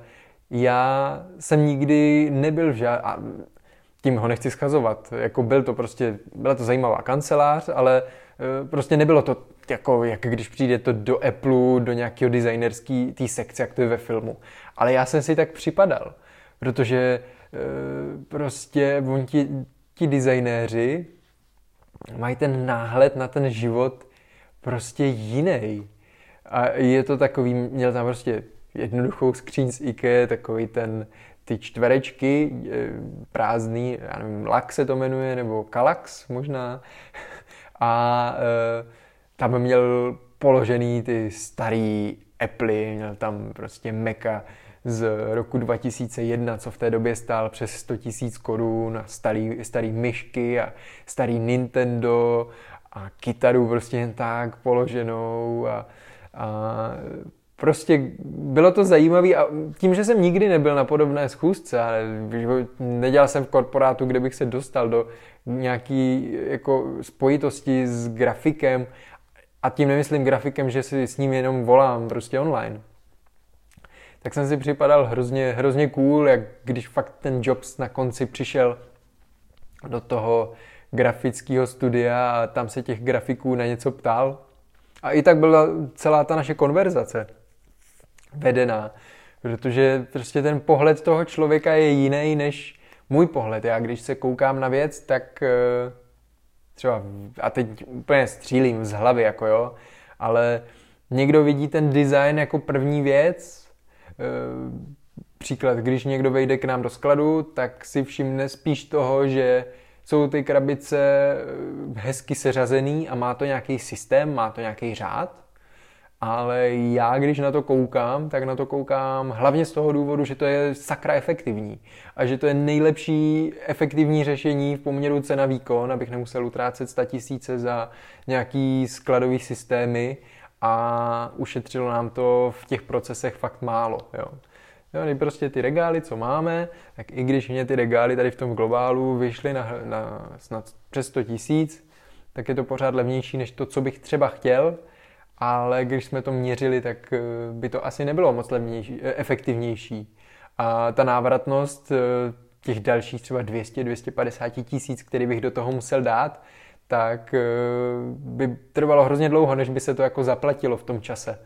já jsem nikdy nebyl v žád... tím ho nechci schazovat. Jako byl to prostě, byla to zajímavá kancelář, ale e, prostě nebylo to jako, jak když přijde to do Apple, do nějakého designerský té sekce, jak to je ve filmu. Ale já jsem si tak připadal, protože e, prostě on ti, ti designéři mají ten náhled na ten život prostě jiný. A je to takový, měl tam prostě jednoduchou skříň z IKEA, takový ten, ty čtverečky e, prázdný, já nevím, lak se to jmenuje, nebo kalax možná. A e, tam měl položený ty starý Apple, měl tam prostě Meka z roku 2001, co v té době stál přes 100 000 korun a starý, starý myšky a starý Nintendo a kytaru prostě jen tak položenou a, a prostě bylo to zajímavé a tím, že jsem nikdy nebyl na podobné schůzce, ale nedělal jsem v korporátu, kde bych se dostal do nějaký jako spojitosti s grafikem a tím nemyslím grafikem, že si s ním jenom volám prostě online. Tak jsem si připadal hrozně, hrozně cool, jak když fakt ten Jobs na konci přišel do toho grafického studia a tam se těch grafiků na něco ptal. A i tak byla celá ta naše konverzace vedená. Protože prostě ten pohled toho člověka je jiný než můj pohled. Já když se koukám na věc, tak eh, třeba, a teď úplně střílím z hlavy, jako jo, ale někdo vidí ten design jako první věc, eh, příklad, když někdo vejde k nám do skladu, tak si všimne spíš toho, že jsou ty krabice eh, hezky seřazený a má to nějaký systém, má to nějaký řád ale já, když na to koukám, tak na to koukám hlavně z toho důvodu, že to je sakra efektivní a že to je nejlepší efektivní řešení v poměru cena výkon, abych nemusel utrácet 100 tisíce za nějaký skladový systémy a ušetřilo nám to v těch procesech fakt málo. Jo. Jo, prostě ty regály, co máme, tak i když mě ty regály tady v tom globálu vyšly na, na snad přes 100 tisíc, tak je to pořád levnější než to, co bych třeba chtěl, ale když jsme to měřili, tak eh, by to asi nebylo moc levnější, eh, efektivnější. A ta návratnost eh, těch dalších třeba 200-250 tisíc, který bych do toho musel dát, tak by trvalo hrozně dlouho, než by se to jako zaplatilo v tom čase.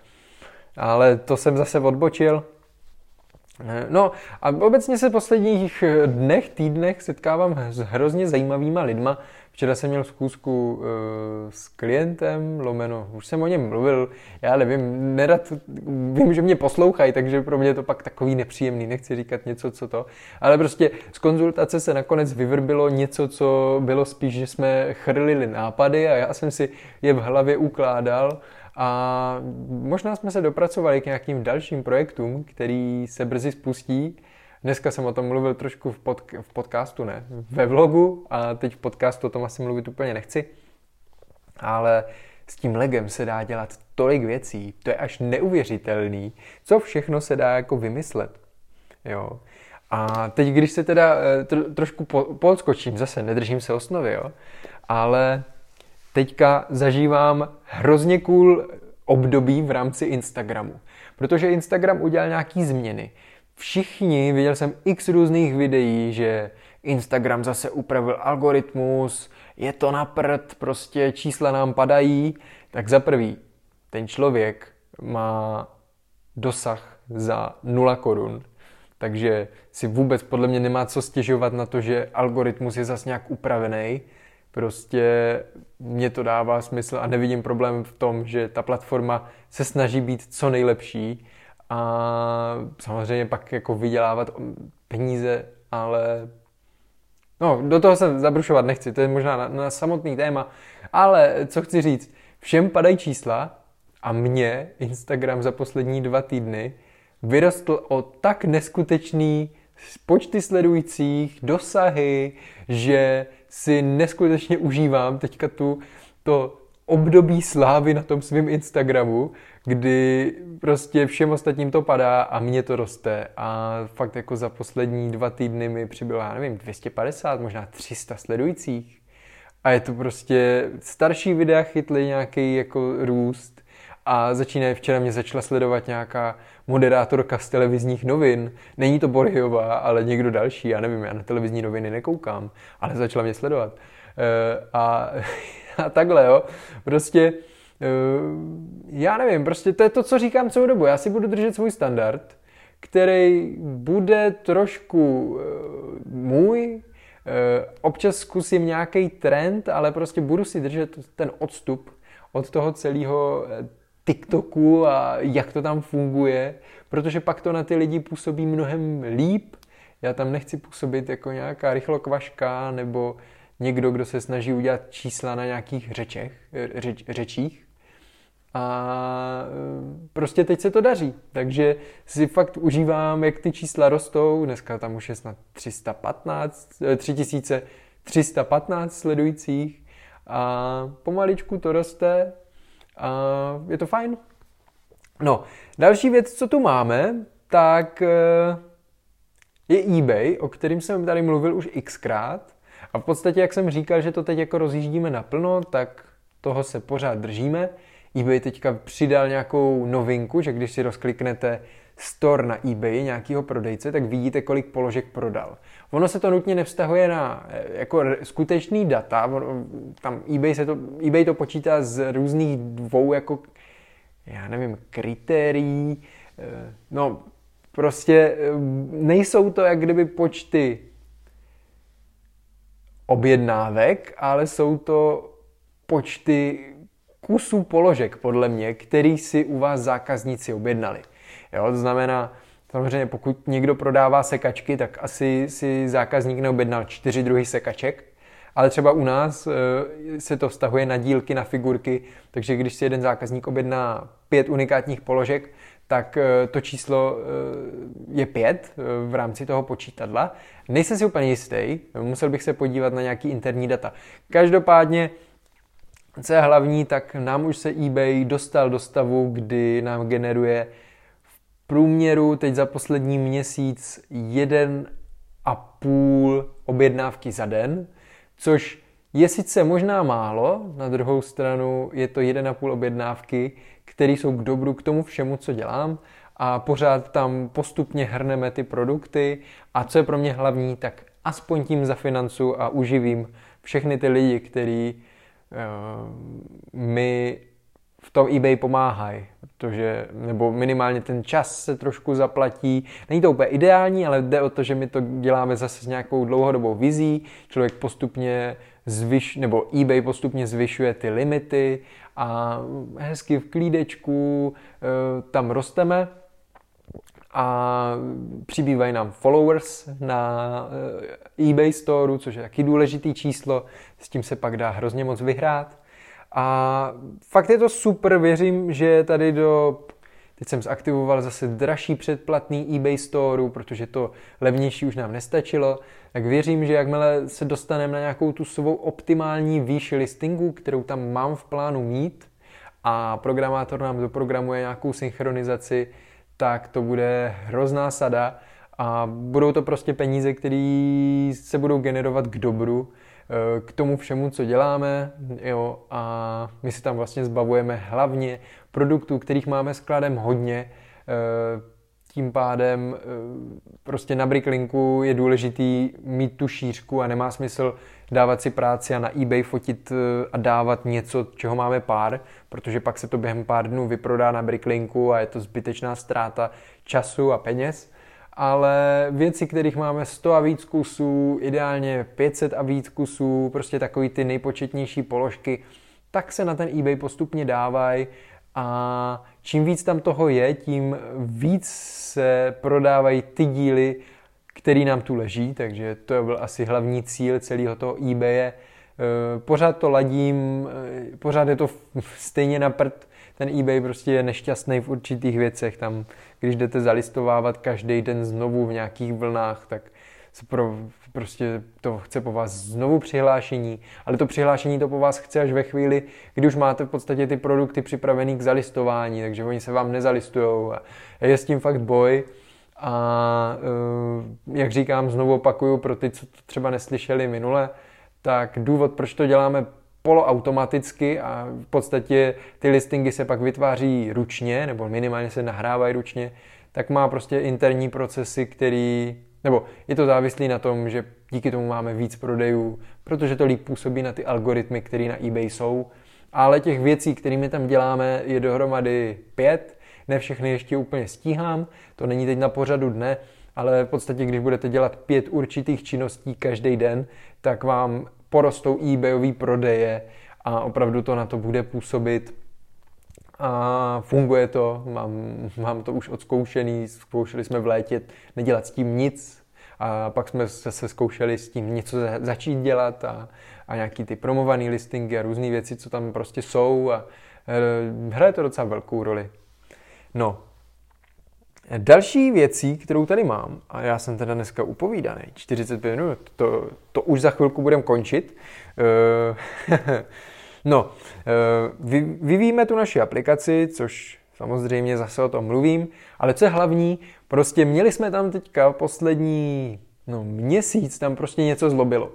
Ale to jsem zase odbočil. No a obecně se v posledních dnech, týdnech setkávám s hrozně zajímavýma lidma, Včera jsem měl zkusku uh, s klientem, lomeno, už jsem o něm mluvil, já nevím, nerad, vím, že mě poslouchají, takže pro mě je to pak takový nepříjemný, nechci říkat něco, co to, ale prostě z konzultace se nakonec vyvrbilo něco, co bylo spíš, že jsme chrlili nápady a já jsem si je v hlavě ukládal a možná jsme se dopracovali k nějakým dalším projektům, který se brzy spustí, Dneska jsem o tom mluvil trošku v, pod, v podcastu, ne, ve vlogu a teď v podcastu o tom asi mluvit úplně nechci. Ale s tím legem se dá dělat tolik věcí, to je až neuvěřitelný, co všechno se dá jako vymyslet. Jo. A teď, když se teda eh, tro, trošku po, podskočím, zase nedržím se osnovy, jo, ale teďka zažívám hrozně cool období v rámci Instagramu. Protože Instagram udělal nějaký změny všichni, viděl jsem x různých videí, že Instagram zase upravil algoritmus, je to na prd, prostě čísla nám padají, tak za prvý, ten člověk má dosah za 0 korun, takže si vůbec podle mě nemá co stěžovat na to, že algoritmus je zase nějak upravený. Prostě mě to dává smysl a nevidím problém v tom, že ta platforma se snaží být co nejlepší a samozřejmě pak jako vydělávat peníze, ale no, do toho se zabrušovat nechci, to je možná na, na samotný téma, ale co chci říct, všem padají čísla a mě Instagram za poslední dva týdny vyrostl o tak neskutečný počty sledujících, dosahy, že si neskutečně užívám teďka tu, to období slávy na tom svém Instagramu, kdy prostě všem ostatním to padá a mně to roste. A fakt jako za poslední dva týdny mi přibylo, já nevím, 250, možná 300 sledujících. A je to prostě, starší videa chytly nějaký jako růst a začínají, včera mě začala sledovat nějaká moderátorka z televizních novin. Není to Borhyová, ale někdo další, já nevím, já na televizní noviny nekoukám, ale začala mě sledovat. E, a, a takhle, jo, prostě e, já nevím, prostě to je to, co říkám celou dobu. Já si budu držet svůj standard, který bude trošku e, můj, občas zkusím nějaký trend, ale prostě budu si držet ten odstup od toho celého TikToku a jak to tam funguje, protože pak to na ty lidi působí mnohem líp. Já tam nechci působit jako nějaká rychlokvaška nebo někdo, kdo se snaží udělat čísla na nějakých řečech, řeč, řečích. A e, prostě teď se to daří. Takže si fakt užívám, jak ty čísla rostou. Dneska tam už je snad 315, 3315 sledujících. A pomaličku to roste a je to fajn. No, další věc, co tu máme, tak eh, je eBay, o kterým jsem tady mluvil už xkrát. A v podstatě, jak jsem říkal, že to teď jako rozjíždíme naplno, tak toho se pořád držíme. eBay teďka přidal nějakou novinku, že když si rozkliknete store na eBay nějakého prodejce, tak vidíte, kolik položek prodal. Ono se to nutně nevztahuje na eh, jako skutečný data, tam eBay, se to, eBay to počítá z různých dvou jako, já nevím, kritérií, eh, no prostě eh, nejsou to jak kdyby počty objednávek, ale jsou to počty kusů položek, podle mě, který si u vás zákazníci objednali. Jo, to znamená, samozřejmě pokud někdo prodává sekačky, tak asi si zákazník neobjednal čtyři druhy sekaček, ale třeba u nás eh, se to vztahuje na dílky, na figurky, takže když si jeden zákazník objedná pět unikátních položek, tak eh, to číslo eh, je pět v rámci toho počítadla. Nejsem si úplně jistý, musel bych se podívat na nějaký interní data. Každopádně, co je hlavní, tak nám už se eBay dostal do stavu, kdy nám generuje průměru teď za poslední měsíc jeden a půl objednávky za den, což je sice možná málo, na druhou stranu je to jeden a půl objednávky, které jsou k dobru k tomu všemu, co dělám a pořád tam postupně hrneme ty produkty a co je pro mě hlavní, tak aspoň tím zafinancu a uživím všechny ty lidi, který uh, mi v tom eBay pomáhají, protože, nebo minimálně ten čas se trošku zaplatí. Není to úplně ideální, ale jde o to, že my to děláme zase s nějakou dlouhodobou vizí. Člověk postupně zvyš, nebo eBay postupně zvyšuje ty limity a hezky v klídečku e, tam rosteme a přibývají nám followers na e, eBay Store, což je taky důležitý číslo, s tím se pak dá hrozně moc vyhrát. A fakt je to super, věřím, že tady do Teď jsem zaktivoval zase dražší předplatný eBay store, protože to levnější už nám nestačilo. Tak věřím, že jakmile se dostaneme na nějakou tu svou optimální výši listingu, kterou tam mám v plánu mít a programátor nám doprogramuje nějakou synchronizaci, tak to bude hrozná sada a budou to prostě peníze, které se budou generovat k dobru k tomu všemu, co děláme jo, a my si tam vlastně zbavujeme hlavně produktů, kterých máme skladem hodně, eh, tím pádem eh, prostě na Bricklinku je důležitý mít tu šířku a nemá smysl dávat si práci a na eBay fotit eh, a dávat něco, čeho máme pár, protože pak se to během pár dnů vyprodá na Bricklinku a je to zbytečná ztráta času a peněz ale věci, kterých máme 100 a víc kusů, ideálně 500 a víc kusů, prostě takový ty nejpočetnější položky, tak se na ten eBay postupně dávají a čím víc tam toho je, tím víc se prodávají ty díly, který nám tu leží, takže to byl asi hlavní cíl celého toho eBaye. Eh, pořád to ladím, eh, pořád je to stejně na prd, ten eBay prostě je nešťastný v určitých věcech. Tam, když jdete zalistovávat každý den znovu v nějakých vlnách, tak se pro, prostě to chce po vás znovu přihlášení, ale to přihlášení to po vás chce až ve chvíli, kdy už máte v podstatě ty produkty připravený k zalistování, takže oni se vám nezalistujou a je s tím fakt boj. A eh, jak říkám, znovu opakuju pro ty, co to třeba neslyšeli minule, tak důvod, proč to děláme poloautomaticky a v podstatě ty listingy se pak vytváří ručně, nebo minimálně se nahrávají ručně, tak má prostě interní procesy, který, nebo je to závislý na tom, že díky tomu máme víc prodejů, protože to líp působí na ty algoritmy, které na eBay jsou, ale těch věcí, kterými tam děláme, je dohromady pět, ne všechny ještě úplně stíhám, to není teď na pořadu dne, ale v podstatě, když budete dělat pět určitých činností každý den, tak vám porostou eBayový prodeje a opravdu to na to bude působit a funguje to, mám, mám to už odzkoušený, zkoušeli jsme v létě nedělat s tím nic a pak jsme se, zkoušeli s tím něco začít dělat a, a nějaký ty promované listingy a různé věci, co tam prostě jsou a e, hraje to docela velkou roli. No, Další věcí, kterou tady mám, a já jsem teda dneska upovídaný, 45 minut, to, to už za chvilku budem končit. Eh, no, eh, vyvíjíme tu naši aplikaci, což samozřejmě zase o tom mluvím, ale co je hlavní, prostě měli jsme tam teďka poslední no, měsíc, tam prostě něco zlobilo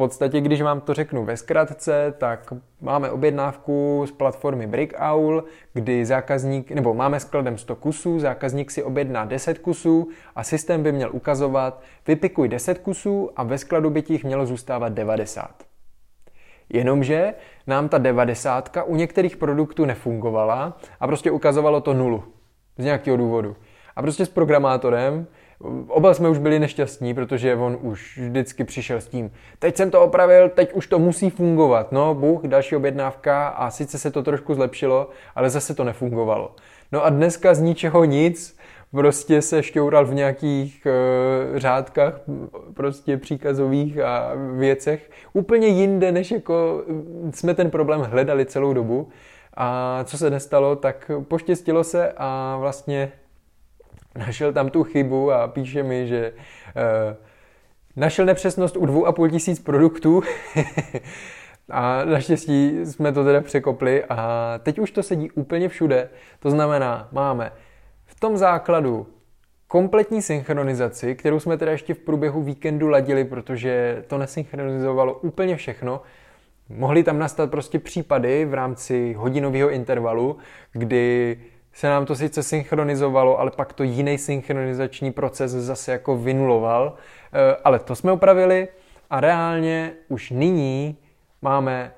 podstatě, když vám to řeknu ve zkratce, tak máme objednávku z platformy Breakowl, kdy zákazník, nebo máme skladem 100 kusů, zákazník si objedná 10 kusů a systém by měl ukazovat, vypikuj 10 kusů a ve skladu by těch mělo zůstávat 90. Jenomže nám ta 90 u některých produktů nefungovala a prostě ukazovalo to nulu z nějakého důvodu. A prostě s programátorem Oba jsme už byli nešťastní, protože on už vždycky přišel s tím, teď jsem to opravil, teď už to musí fungovat. No, Bůh, další objednávka a sice se to trošku zlepšilo, ale zase to nefungovalo. No a dneska z ničeho nic, prostě se šťoural v nějakých uh, řádkách prostě příkazových a věcech úplně jinde, než jako jsme ten problém hledali celou dobu. A co se nestalo, tak poštěstilo se a vlastně našel tam tu chybu a píše mi, že uh, našel nepřesnost u dvou a půl tisíc produktů a naštěstí jsme to teda překopli a teď už to sedí úplně všude. To znamená, máme v tom základu kompletní synchronizaci, kterou jsme teda ještě v průběhu víkendu ladili, protože to nesynchronizovalo úplně všechno. Mohly tam nastat prostě případy v rámci hodinového intervalu, kdy se nám to sice synchronizovalo, ale pak to jiný synchronizační proces zase jako vynuloval. Eh, ale to jsme opravili a reálně už nyní máme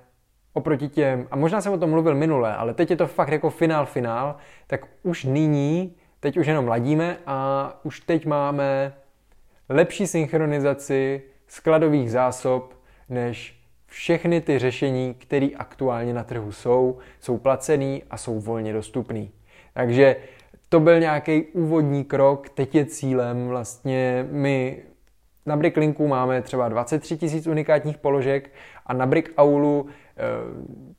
oproti těm, a možná jsem o tom mluvil minule, ale teď je to fakt jako finál finál, tak už nyní, teď už jenom ladíme a už teď máme lepší synchronizaci skladových zásob, než všechny ty řešení, které aktuálně na trhu jsou, jsou placený a jsou volně dostupný. Takže to byl nějaký úvodní krok, teď je cílem vlastně my na Bricklinku máme třeba 23 tisíc unikátních položek a na Brickaulu eh,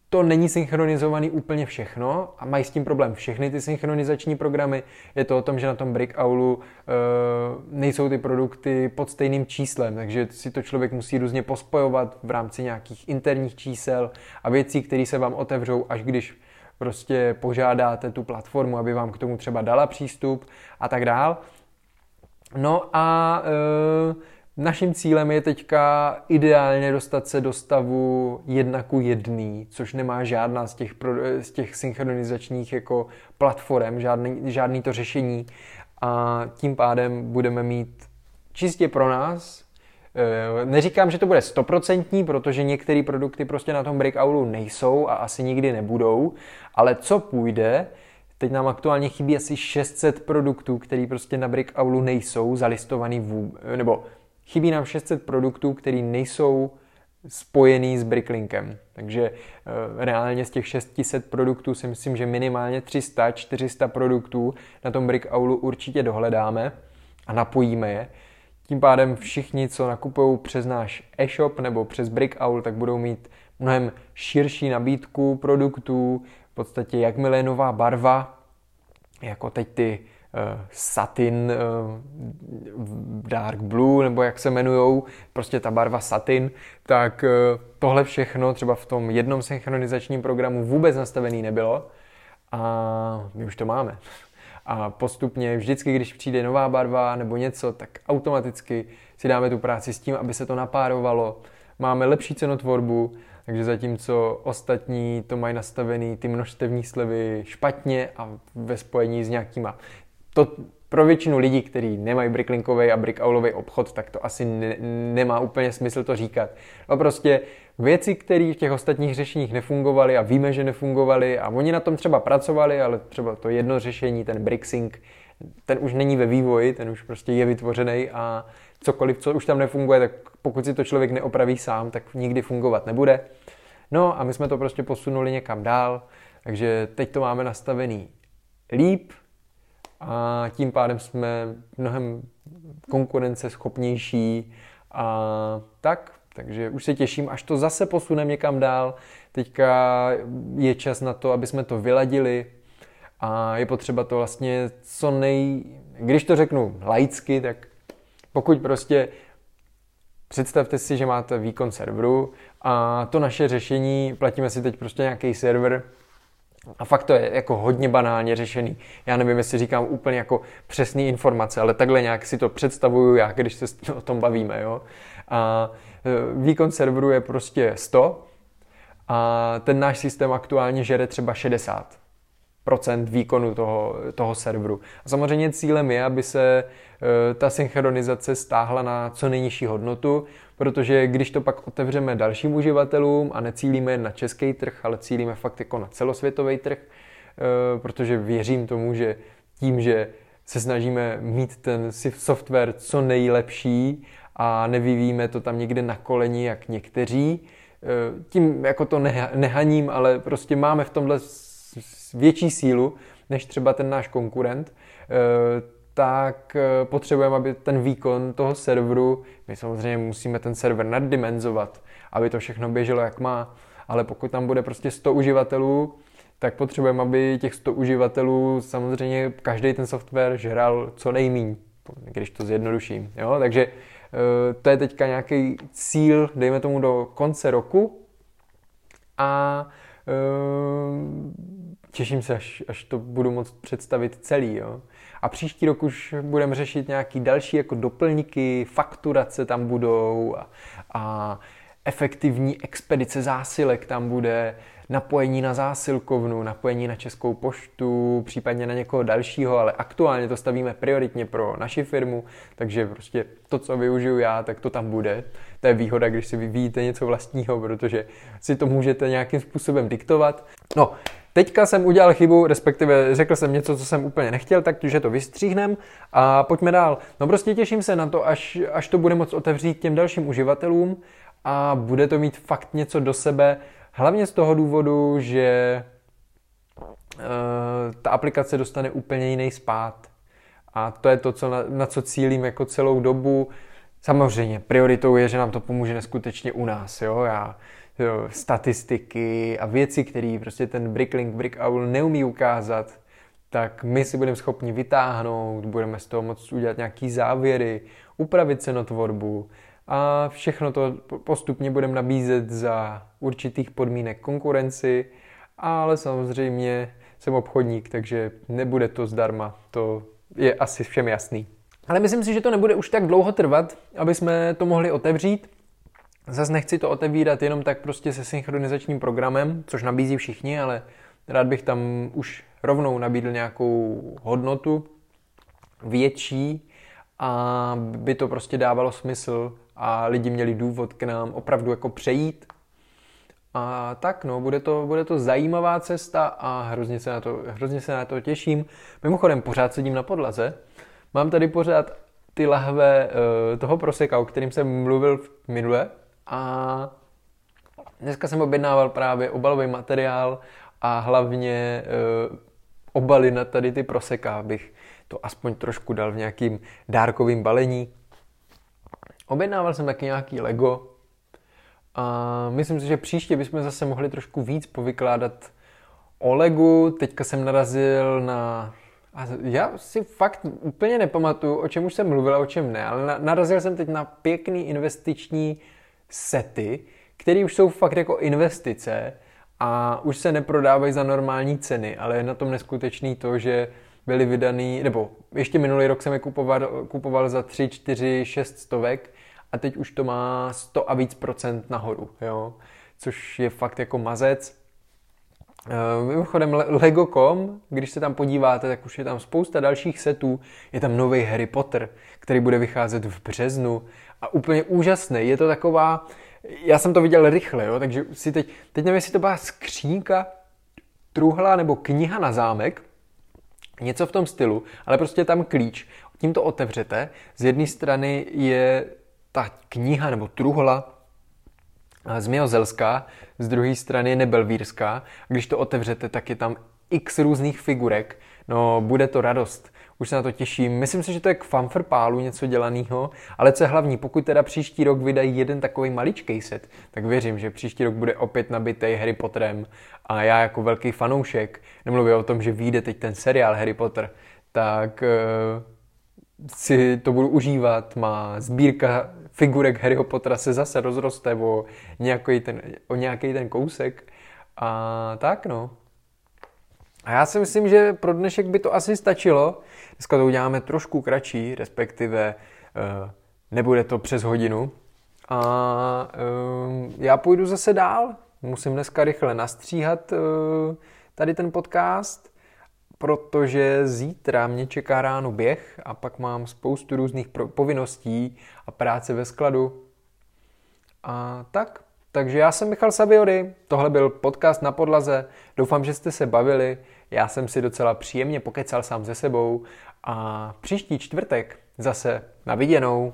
to není synchronizovaný úplně všechno a mají s tím problém všechny ty synchronizační programy. Je to o tom, že na tom Brickaulu eh, nejsou ty produkty pod stejným číslem, takže si to člověk musí různě pospojovat v rámci nějakých interních čísel a věcí, které se vám otevřou, až když prostě požádáte tu platformu, aby vám k tomu třeba dala přístup a tak dál. No a e, naším cílem je teďka ideálně dostat se do stavu jedna ku jedný, což nemá žádná z těch, z těch synchronizačních jako platform, žádný, žádný to řešení a tím pádem budeme mít čistě pro nás Eh, neříkám, že to bude stoprocentní, protože některé produkty prostě na tom breakoulu nejsou a asi nikdy nebudou, ale co půjde, teď nám aktuálně chybí asi 600 produktů, které prostě na breakoulu nejsou zalistovaný vůbec, nebo chybí nám 600 produktů, které nejsou spojený s Bricklinkem. Takže e, reálně z těch 600 produktů si myslím, že minimálně 300-400 produktů na tom Brickaulu určitě dohledáme a napojíme je. Tím pádem všichni, co nakupují přes náš e-shop nebo přes Brickowl, tak budou mít mnohem širší nabídku produktů. V podstatě jakmile je nová barva, jako teď ty satin, dark blue, nebo jak se jmenujou, prostě ta barva satin, tak tohle všechno třeba v tom jednom synchronizačním programu vůbec nastavený nebylo a my už to máme. A postupně vždycky, když přijde nová barva nebo něco, tak automaticky si dáme tu práci s tím, aby se to napárovalo. Máme lepší cenotvorbu, takže zatímco ostatní to mají nastavený ty množstevní slevy špatně a ve spojení s nějakýma. To pro většinu lidí, kteří nemají bricklinkový a brickaulový obchod, tak to asi ne, nemá úplně smysl to říkat. No prostě věci, které v těch ostatních řešeních nefungovaly a víme, že nefungovaly a oni na tom třeba pracovali, ale třeba to jedno řešení, ten BrickSync, ten už není ve vývoji, ten už prostě je vytvořený a cokoliv, co už tam nefunguje, tak pokud si to člověk neopraví sám, tak nikdy fungovat nebude. No a my jsme to prostě posunuli někam dál, takže teď to máme nastavený líp a tím pádem jsme mnohem konkurenceschopnější a tak, takže už se těším, až to zase posuneme někam dál. Teďka je čas na to, aby jsme to vyladili a je potřeba to vlastně co nej... Když to řeknu laicky, tak pokud prostě představte si, že máte výkon serveru a to naše řešení, platíme si teď prostě nějaký server, a fakt to je jako hodně banálně řešený. Já nevím, jestli říkám úplně jako přesné informace, ale takhle nějak si to představuju já, když se o tom bavíme. Jo? A e, výkon serveru je prostě 100 a ten náš systém aktuálně žere třeba 60 procent výkonu toho, toho serveru. A samozřejmě cílem je, aby se e, ta synchronizace stáhla na co nejnižší hodnotu, protože když to pak otevřeme dalším uživatelům a necílíme na český trh, ale cílíme fakt jako na celosvětový trh, e, protože věřím tomu, že tím, že se snažíme mít ten software co nejlepší a nevyvíjíme to tam někde na koleni, jak někteří, e, tím jako to nehaním, ale prostě máme v tomhle větší sílu než třeba ten náš konkurent, eh, tak eh, potřebujeme, aby ten výkon toho serveru, my samozřejmě musíme ten server naddimenzovat, aby to všechno běželo jak má, ale pokud tam bude prostě 100 uživatelů, tak potřebujeme, aby těch 100 uživatelů samozřejmě každý ten software žral co nejmíň, když to zjednoduším. Jo? Takže eh, to je teďka nějaký cíl, dejme tomu do konce roku a těším se, až, až to budu moct představit celý. Jo. A příští rok už budeme řešit nějaký další jako doplňky, fakturace tam budou a, a efektivní expedice zásilek tam bude, napojení na zásilkovnu, napojení na Českou poštu, případně na někoho dalšího, ale aktuálně to stavíme prioritně pro naši firmu, takže prostě to, co využiju já, tak to tam bude. To je výhoda, když si vyvíjíte něco vlastního, protože si to můžete nějakým způsobem diktovat. No, Teďka jsem udělal chybu, respektive řekl jsem něco, co jsem úplně nechtěl, takže to vystříhnem a pojďme dál. No prostě těším se na to, až, až to bude moc otevřít těm dalším uživatelům a bude to mít fakt něco do sebe, hlavně z toho důvodu, že uh, ta aplikace dostane úplně jiný spát. A to je to, co na, na co cílím jako celou dobu. Samozřejmě, prioritou je, že nám to pomůže neskutečně u nás. Jo? Já jo, statistiky a věci, které prostě ten Bricklink, Brickowl neumí ukázat, tak my si budeme schopni vytáhnout, budeme z toho moct udělat nějaký závěry, upravit cenotvorbu a všechno to postupně budeme nabízet za určitých podmínek konkurenci, ale samozřejmě jsem obchodník, takže nebude to zdarma, to je asi všem jasný. Ale myslím si, že to nebude už tak dlouho trvat, aby jsme to mohli otevřít. Zase nechci to otevírat jenom tak prostě se synchronizačním programem, což nabízí všichni, ale rád bych tam už rovnou nabídl nějakou hodnotu větší a by to prostě dávalo smysl a lidi měli důvod k nám opravdu jako přejít. A tak no, bude to, bude to zajímavá cesta a hrozně se, na to, hrozně se na to těším. Mimochodem, pořád sedím na podlaze. Mám tady pořád ty lahve uh, toho proseka, o kterým jsem mluvil minule, a dneska jsem objednával právě obalový materiál a hlavně e, obaly na tady ty proseka, abych to aspoň trošku dal v nějakým dárkovým balení. Objednával jsem taky nějaký Lego a myslím si, že příště bychom zase mohli trošku víc povykládat o Legu. Teďka jsem narazil na A já si fakt úplně nepamatuju, o čem už jsem mluvil a o čem ne, ale narazil jsem teď na pěkný investiční sety, které už jsou fakt jako investice a už se neprodávají za normální ceny, ale je na tom neskutečný to, že byly vydaný, nebo ještě minulý rok jsem je kupoval, kupoval za 3, 4, 6 stovek a teď už to má 100 a víc procent nahoru, jo? což je fakt jako mazec. Uh, mimochodem Lego.com, když se tam podíváte, tak už je tam spousta dalších setů. Je tam nový Harry Potter, který bude vycházet v březnu a úplně úžasný. Je to taková, já jsem to viděl rychle, jo, takže si teď, teď nevím, jestli to byla skřínka, truhla nebo kniha na zámek, něco v tom stylu, ale prostě tam klíč. Tím to otevřete. Z jedné strany je ta kniha nebo truhla zmiozelská, z druhé strany je nebelvírská. Když to otevřete, tak je tam x různých figurek. No, bude to radost. Už se na to těším. Myslím si, že to je k fanfrpálu něco dělaného, ale co je hlavní, pokud teda příští rok vydají jeden takový maličký set, tak věřím, že příští rok bude opět nabitý Harry Potterem a já jako velký fanoušek, nemluvím o tom, že vyjde teď ten seriál Harry Potter, tak uh, si to budu užívat. Má sbírka figurek Harryho Pottera se zase rozroste o nějaký ten, o nějaký ten kousek. A tak no. A já si myslím, že pro dnešek by to asi stačilo. Dneska to uděláme trošku kratší, respektive uh, nebude to přes hodinu. A uh, já půjdu zase dál. Musím dneska rychle nastříhat uh, tady ten podcast protože zítra mě čeká ráno běh a pak mám spoustu různých povinností a práce ve skladu. A tak, takže já jsem Michal Saviory, tohle byl podcast na podlaze, doufám, že jste se bavili, já jsem si docela příjemně pokecal sám ze sebou a příští čtvrtek zase na viděnou.